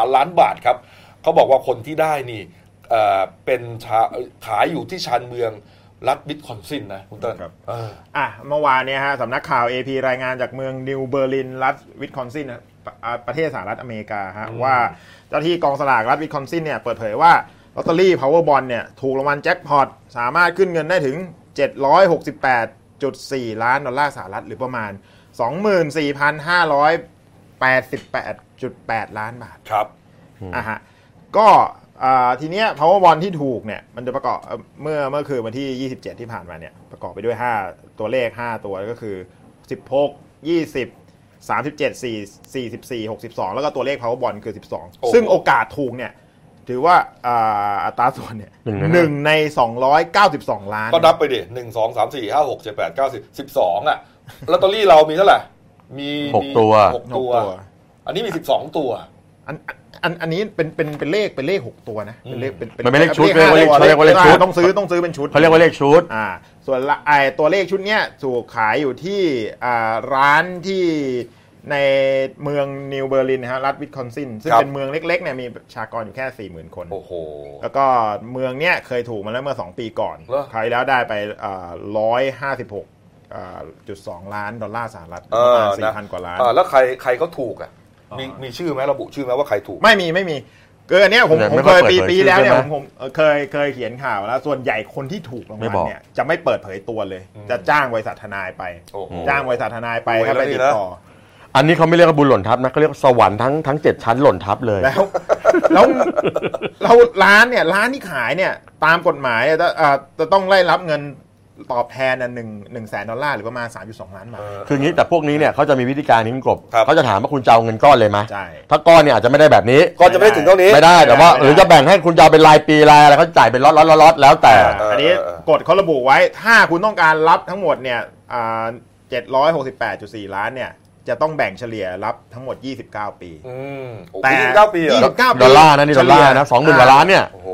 24,000 ล้านบาทครับเขาบอกว่าคนที่ได้นี่เอ่อเป็นชาขายอยู่ที่ชานเมืองรัฐวิสคอนซินนะคุณเติ้ลครับ เออ อะเมื่อวานเนี่ยฮะสำนักข่าว AP รายงานจากเมืองนิวเบอร์ลินรัฐวิสคอนซินนะ ปะอ่าประเทศสหรัฐอเมริกาฮะอืมว่าเจ้าหน้าที่กองสลากรัฐวิสคอนซินเนี่ยเปิดเผยว่าลอตเตอรี่ Powerball เนี่ยถูกรางวัลแจ็คพอตสามารถขึ้นเงินได้ถึง 768.4 ล้านดอลลาร์สหรัฐหรือประมาณ 24,588.8 ล้านบาทครับอะฮะก็อ่าทีเนี้ย Powerball ที่ถูกเนี่ยมันจะประกอบเอ่อเมื่อเมื่อคืนวันที่ 27 ที่ผ่านมาเนี่ยประกอบไปด้วย 5 ตัวเลข 5 ตัวก็คือ 16 20 37 4 44 62 แล้วก็ตัวเลข powerball คือโอ้โห12 ซึ่งโอกาสถูกเนี่ย ถือว่าอ่าอัตราส่วนเนี่ยหนึ่งในห้าหนึ่งใน 292 ล้าน ก็นับไปดิหนึ่งสองสามสี่ห้าหกเจ็ดแปดเก้าสิบสิบสองอะลอตเตอรี่เรามีเท่าไหร่มีหกมีตัวหกหกตัวตัว อันนี้มีสิบสองตัว อันอันอันนี้เป็นเป็นเป็นเลขเป็นเลขหกตัวนะเป็นเลขเป็นมันเป็นเลขชุดห้าเรียกว่าเลขตัวเรียกว่าเลขชุดต้องซื้อต้องซื้อเป็นชุดเขาเรียกว่าเลขชุดอ่าส่วนละไอตัวเลขชุดเนี้ยถูกขายอยู่ที่อ่าร้านที่ในเมืองนิวเบอร์ลินนะฮะรัฐวิสคอนซินซึ่งครับเป็นเมืองเล็กๆเนี่ยมีประชากรอยู่แค่ 40,000 คนโอ้โหแล้วก็เมืองเนี้ยเคยถูกมาแล้วเมื่อ 2 ปีก่อนเหรอคราวที่แล้วได้ไปร้อยห้าสิบหกจุดสองล้านดอลลาร์สหรัฐเอประอมาณนะสี่พันกว่าล้านอ่แล้วใครใครเขาถูกอะ มีมีชื่อไหมระบุชื่อไหมว่าใครถูก ไม่มีไม่มีคืออันเนี้ยผมแต่ผมไม่เคค่อยยปีเปิดเผยปีแล้วเนี่ยชื่ผอมใช่ไหมผมเอ่อเคยเคยเขียนข่าวแล้ว ส่วนใหญ่คนที่ถูกรางไม่วัลบอกเนี่ยจะไม่เปิดเผยตัวเลยอืมจะจ้างบริษัททนายไปโอ้โหจ้างบริษัททนายไปรวยให้ไปแล้วนี่ติดนะต่ออันนี้เขาไม่เรียกว่าบุญหล่นทับนะเขาเรียกว่าสวรรค์ทั้งทั้งเจ็ดชั้นหล่นทับเลย แล้วแล้วเราร้านเนี่ยร้านที่ขายเนี่ยตามกฎหมายเนี่ยจะเอ่อจะต้องได้รับเงิน ตอบแทนน่ะหนึ่งหนึ่งแสนดอลลาร์หรือประมาณ 3.2 ล้านบาท คืองี้แต่พวกนี้เนี่ยเขาจะมีวิธีการนี้คุณกบครับ เขาจะถามว่าคุณจะเอาเงินก้อนเลยไหมใช่ ถ้าก้อนเนี่ยอาจจะไม่ได้แบบนี้ก็จะไม่ได้ถึงเท่านี้ ไม่ได้แต่ว่าไม่ได้หรือจะแบ่งให้คุณจะเอาเป็นรายปีรายอะไรเขาจ่ายเป็นล็อตล็อตล็อตล็อตแล้วแต่อ่าอันนี้เออเออ กฎเขาระบุไว้ถ้าคุณต้องการรับทั้งหมดเนี่ยเจ็ดร้อยหกสิบแปดจุดสี่ล้านเนี่ย จะต้องแบ่งเฉลี่ยรับทั้งหมด 29 ปีอืมโอ้แต่ยี่สิบเก้าปีเหรอ29ปีดอลลาร์นะนี่ดอลลาร์นะสองหมื่นกว่าล้านเนี่ย โอ้โห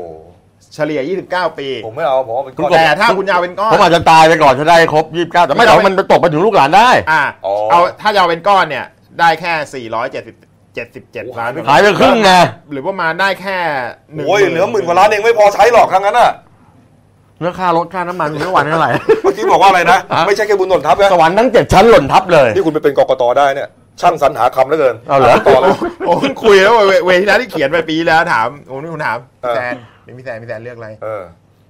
เฉลี่ย 29 ปี ผมไม่เอาผมเอาเป็นก้อนแต่ถ้าคุณจะเอาเป็นก้อนผมอาจจะตายไปก่อนจะได้ครบยี่สิบเก้าแต่ไม่แต่ว่ามันไปตกไปถึงลูกหลานได้อ่าอ๋อเอาถ้าจะเอาเป็นก้อนเนี่ยได้แค่ 470 77ล้านหายไปครึ่งไงหรือประมาณได้แค่หนึ่งโอ้ยเหลือหมื่นกว่าล้านเองไม่พอใช้หรอกครั้งนั้นอะเนื้อค่ารถค่าน้ำมันเมื่อวันเท่าไหร่เมื่อกี้บอกว่าอะไรนะฮะไม่ใช่แค่บุญหล่นทับนะสวรรค์ทั้งเจ็ดชั้นหล่นทับเลย ที่คุณไปเป็นกกตได้เนี่ยช่างสรรหาคำเหลือเกินเอาเหรอต่อเลยโอ้เพิ่งคุยแล้วเวเวทีแล้วที่เขียนไปปีแล้วถามโอ้นี่คุณถามเออพี่แซน เป็นพี่แซนพี่แซนเลือกอะไรเออ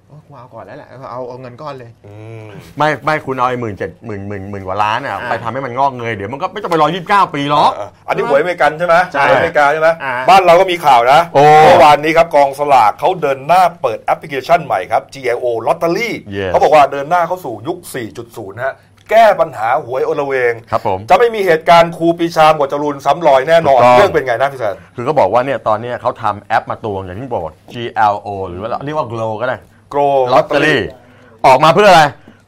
โอ้กูเอาก่อนแล้วแหละเอาเอาเงินก้อนเลย อืม ไม่ไม่คุณเอาไอ้หมื่นเจ็ดหมื่นหมื่นหมื่นกว่าล้านอะอ่า ไปทำให้มันงอกเงยเดี๋ยวมันก็ไม่ต้องไปรอยี่สิบเก้าปีหรอก เอออันนี้หวยอเมริกันใช่ไหมใช่หวยอเมริกาใช่ไหมอ่า บ้านเราก็มีข่าวนะโอ้เมื่อวานนี้ครับกองสลากเขาเดินหน้าเปิดแอปพลิเคชันใหม่ครับ GIO Lottery Yes เขาบอกว่าเดินหน้าเข้าสู่ยุค 4.0ฮะ แก้ปัญหาหวยโอละเวง ครับผม จะไม่มีเหตุการณ์ครูปรีชาหมวดจรูญซ้ำรอยแน่นอน ถูกต้อง เรื่องเป็นไงนะพี่แซน คือก็บอกว่าเนี่ยตอนเนี้ยเขาทำแอปมาตัวอย่างที่บอก GLO หรือว่าเรียกว่า Glow ก็ได้ Glow ลอตเตอรี่ออกมาเพื่ออะไร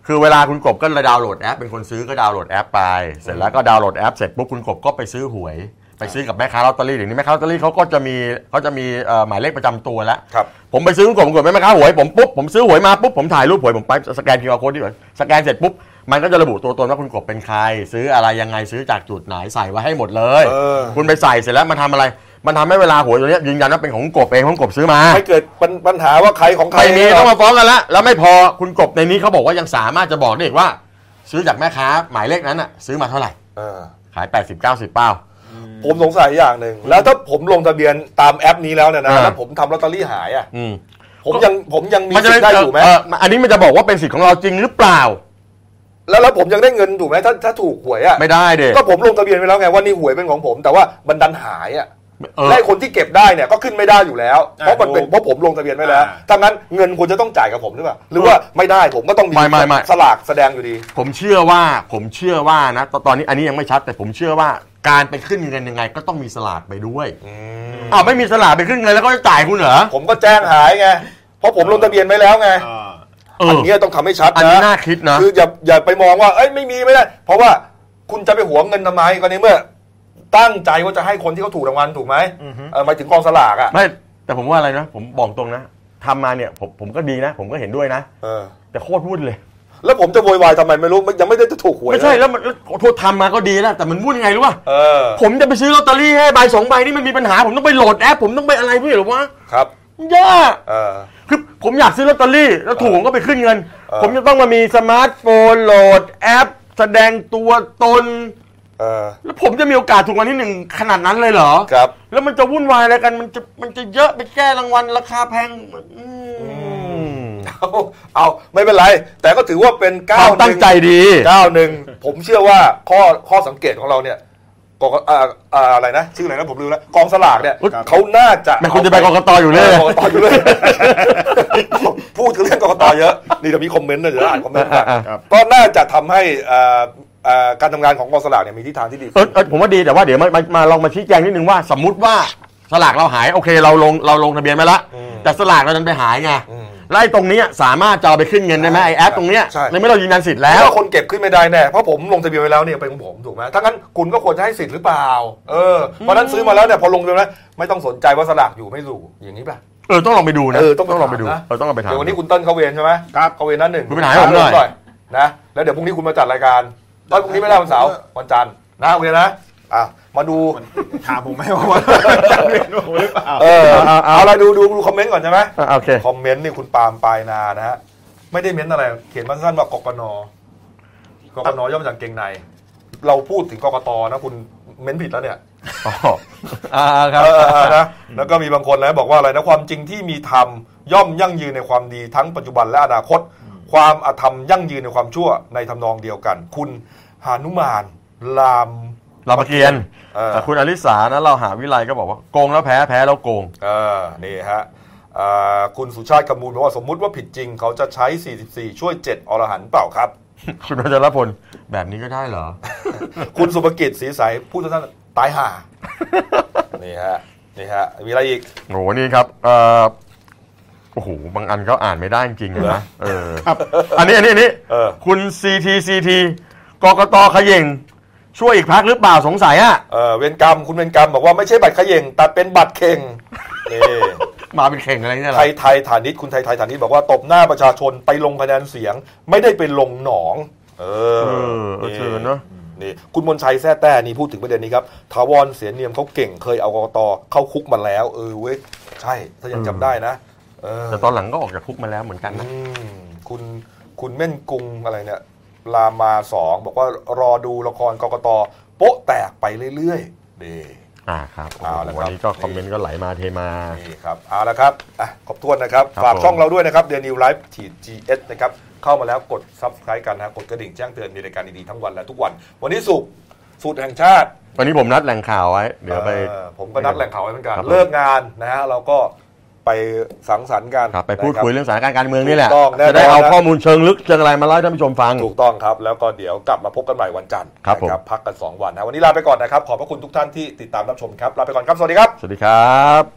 คือเวลาคุณกบก็ดาวน์โหลดแอป เป็นคนซื้อก็ดาวน์โหลดแอปไป เสร็จแล้วก็ดาวน์โหลดแอปเสร็จปุ๊บคุณกบก็ไปซื้อหวย ไปซื้อกับแม่ค้าลอตเตอรี่เดี๋ยวนี้แม่ค้าลอตเตอรี่เขาก็จะมีเขาจะมีเอ่อหมายเลขประจำตัวแล้วครับ ผมไปซื้อคุณกบคุณกบเป็นแม่ค้าหวยผมปุ๊บผมซื้อหวยมาปุ๊บผมถ่ายรูปหวยผมไปสแกน QR code ที่หวยสแกนเสร็จปุ๊บ มันก็จะระบุตัวตนว่าคุณกบเป็นใคร ซื้ออะไรยังไงซื้อจากจุดไหนใส่ไว้ให้หมดเลย เออ คุณไปใส่เสร็จแล้วมันทำอะไร มันทำให้เวลาหวยตัวเนี้ยยืนยันว่าเป็นของคุณกบเองของคุณกบซื้อมาไม่เกิดปัญปัญหาว่าใครของใครไม่มีเหรต้องมาฟ้องกันแล้วแล้วไม่พอคุณกบในนี้เขาบอกว่ายังสามารถจะบอกได้อีกว่า ซื้อจากแม่ค้าหมายเลขนั้นอะซื้อมาเท่าไหร่เออขาย 80 90เป้า ผมสงสัยอย่างหนึ่งแล้วถ้าผมลงทะเบียนตามแอปนี้แล้วเนี่ยนะอ่า แล้วผมทำลอตเตอรี่หายอะอืม ผมยังผมยังมีมันจะสิทธิ์ได้อยู่ไหม เอันนี้มันจะบอกว่าเป็นสิทธิ์ของเราจริงหรือเปล่า แล้วแล้วผมยังได้เงินถูกไหมถ้าถ้าถูกหวยอะไม่ได้เด็ก็ผมลงทะเบียนไว้แล้วไงว่านี่หวยเป็นของผม แต่ว่ามันดันหายอะเออและไอ้คนที่เก็บได้เนี่ยก็ขึ้นไม่ได้อยู่แล้ว เพราะมันเป็นถูกเพราะผมลงทะเบียนไว้แล้วอ่าถ้างั้นเงินควรจะต้องจ่ายกับผมหรือเปล่าหรือว่าไม่ได้ผมก็ต้องมีไม่ไม่ไม่สลากแสดงอยู่ดี ผมเชื่อว่าผมเชื่อว่านะตอนตอนนี้อันนี้ยังไม่ชัด แต่ผมเชื่อว่าการไปขึ้นเงินยังไง ก็ต้องมีสลากไปด้วยอ้าวไม่มีสลากไปขึ้นเงินแล้วก็จะจ่ายคุณเหรอผมก็แจ้งหายไงเพราะผมลงทะเบียนไว้แล้วไง อ่าเออันอเนี้ยต้องทำให้ชัดอันนี้นะน่าคิดนะคืออย่าอย่าไปมองว่าเอ้ยไม่มีไม่ได้ เพราะว่าคุณจะไปหวงเงินทำไมก็ในเมื่อ ตั้งใจว่าจะให้คนที่เขาถูกรางวัลถูกไหมอือฮึเออหมายถึงกองสลากอะไม่แต่ผมว่าอะไรนะ ผมบอกตรงนะทำมาเนี่ยผมผมก็ดีนะ ผมก็เห็นด้วยนะเออแต่โคตรวุ่นเลย แล้วผมจะโวยวายทำไมไม่รู้ยังไม่ได้จะถูกหวยไม่ใช่แล้วมันแล้วขอโทษทำมาก็ดีแล้วแต่มันวุ่นยังไงรู้ป่ะเออผมจะไปซื้อลอตเตอรี่ให้ใบสองใบนี่มันมีปัญหา ผมต้องไปโหลดแอป ผมต้องไปอะไรพี่หรือวะครับยากเออ คือผมอยากซื้อลอตเตอรี่ แล้วถูกผมก็ไปขึ้นเงินเออผมจะต้องมามีสมาร์ทโฟนโหลดแอป แสดงตัวตนเออแล้วผมจะมีโอกาสถูกรางวัลที่หนึ่งขนาดนั้นเลยเหรอ ครับ แล้วมันจะวุ่นวายอะไรกัน มันจะมันจะเยอะไปแก้รางวัลราคาแพงอืมเอาเอาไม่เป็นไร แต่ก็ถือว่าเป็นคก้าววามหตั้งนึ่งใจดีก้าวหนึ่งผมเชื่อว่าข้อข้อสังเกตของเราเนี่ย กองอ่าอ่าอะไรนะ ชื่ออะไรนะผมลืมแล้วกองสลากเนี่ยอุ๊ยเขาน่าจะแม่คุณจะไปกกตอยู่เลยกกตอยู่เลยพูดถึงเรื่องกกตเยอะนี่เดี๋ยวมีคอมเมนต์นะเดี๋ยวอ่านคอมเมนต์กันอ่าครับก็น่าจะทำให้อ่าอ่าการทำงานของกองสลากเนี่ยมีทิศทางที่ดีเออเออผมว่าดีแต่ว่าเดี๋ยวมามามาลองมาชี้แจงนิดนึงว่าสมมุติว่าสลากเราหายโอเคเราลงเราลงทะเบียนไปแล้วอืมแต่สลากเราดันไปหายไงอืม ไล่ตรงเนี้ยสามารถจะเอาไปขึ้นเงินได้ไหมไอแอปตรงเนี้ยใช่ ในเมื่อเรายืนยันสิทธิ์แล้แล้วว คนเก็บขึ้นไม่ได้แน่เพราะผมลงทะเบียนไว้แล้วเนี่ยเป็นของผมถูกไหมถ้างั้นคุณก็ควรจะให้สิทธิ์หรือเปล่า เออเพราะฉะนั้นซื้อมาแล้วเนี่ยพอลงทะเบียนแล้วไม่ต้องสนใจว่าสลากอยู่ไม่อยู่อย่างนี้ป่ะ เออต้องลองไปดูนะเออต้องไปลองไปดูถามนะ เออต้องลองไปถาม เดี๋ยววันนี้คุณเติ้ลเข้าเวรใช่ไหมครับเข้าเวรนั้นหนึ่งคุณไปหาให้ผมหน่อย นะแล้วเดี๋ยวพรุ่งนี้คุณมาจัดรายการตอนพรุ่งนี้ไม่ได้วันเสาร์วันจันทร์นะโอเคนะ อะมาดูถามผมไหมว่าวันจะเรียนผมหรือเปล่าเออเอาอะไรดูดูดูคอมเมนต์ก่อนใช่ไหมอะโอเคคอมเมนต์นี่คุณปาล์มปลายนานะฮะไม่ได้เม้นต์อะไร เขียนมาสั้นๆว่ากกนกกนย่อมาจากเกงใน เราพูดถึงกกตนะคุณเม้นต์ผิดแล้วเนี่ยอ๋ออ่าครับเออเออนะแล้วก็มีบางคนนะบอกว่าอะไรนะความจริงที่มีธรรมย่อมยั่งยืนในความดีทั้งปัจจุบันและอนาคต ความอธรรมยั่งยืนในความชั่วในทำนองเดียวกัน คุณหานุมานลาม รามเกียรติ์เออ แต่คุณอลิสานะเราหาวิไลก็บอกว่าโกงแล้วแพ้แพ้แล้วโกง เออนี่ฮะอ่าคุณสุชาติกำมูลบอกว่าสมมุติว่าผิดจริง เขาจะใช้ 44 ช่วย 7 อรหันต์เปล่าครับ คุณวัชรพลแบบนี้ก็ได้เหรอ คุณสุภกิจศรีใสพูดสั้นๆตายห่า นี่ฮะนี่ฮะมีอะไรอีก โหนี่ครับเอ่อโอ้โห บางอันก็อ่านไม่ได้จริงๆเหรอนะเอออันนี้อันนี้อันนี้เออ คุณ CTCT กกตเขย่ง ช่วยอีกพักหรือเปล่าสงสัยอะเออเวรกรรมคุณเวรกรรมบอกว่าไม่ใช่บัตรเขย่งแต่เป็นบัตรเข่งนี่มาเป็นเข่งอะไรเนี่ยเหรไทอ ยไทยฐานิตคุณไทยไทยฐานิตบอกว่าตบหน้าประชาชนไปลงคะแนนเสียง ไม่ได้ไปลงหนอง เออเออเออเชิญเนาะนี่คุณมนชัยแท้แต้นี่พูดถึงประเด็นนี้ครับถาวรเสนเนียมเขาเก่งเคยเอากกตเข้าคุกมาแล้ว เออเว้ยใช่ ถ้ายังจำได้นะเออแต่ตอนหลังก็ออกจากคุกมาแล้วเหมือนกันนะ อืมคุณคุณเม่นกุงอะไรเนี่ย รามาสองบอกว่ารอดูละครกกตโป๊ะแตกไปเรื่อยๆนี่ อ่าครับเอาละครับ วันนี้ก็คอมเมนต์ก็ไหลมาเทมา นี่ครับเอาละครับอะขอบทวนนะครับ ครับฝากผม ช่องเราด้วยนะครับเดลินิวส์ไลฟ์ทีจีเอสนะครับ เข้ามาแล้วกด subscribe กันนะฮะกดกระดิ่งแจ้งเตือนมีรายการดีๆทั้งวันและทุกวัน วันนี้สุกร์สูตรแห่งชาติวันนี้ผมนัดแหล่งข่าวไว้ เดี๋ยวไป เออผมก็นัดแหล่งข่าวไว้เหมือนกัน ครับผม เลิกงานนะฮะเราก็ ไปสังสรรค์กันครับไปพูดนะรับคุยเรื่องสถานการณ์การเมืองนี่แหละถูกต้องแน่นอนจะได้เอานะข้อมูลเชิงลึกเชิงอะไรมาเล่าให้ท่านผู้ชมฟังถูกต้องครับ แล้วก็เดี๋ยวกลับมาพบกันใหม่วันจันทร์ครับผมนะพักกัน 2 วันนะวันนี้ลาไปก่อนนะครับ ขอบพระคุณทุกท่านที่ติดตามรับชมครับลาไปก่อนครับ สวัสดีครับ สวัสดีครับ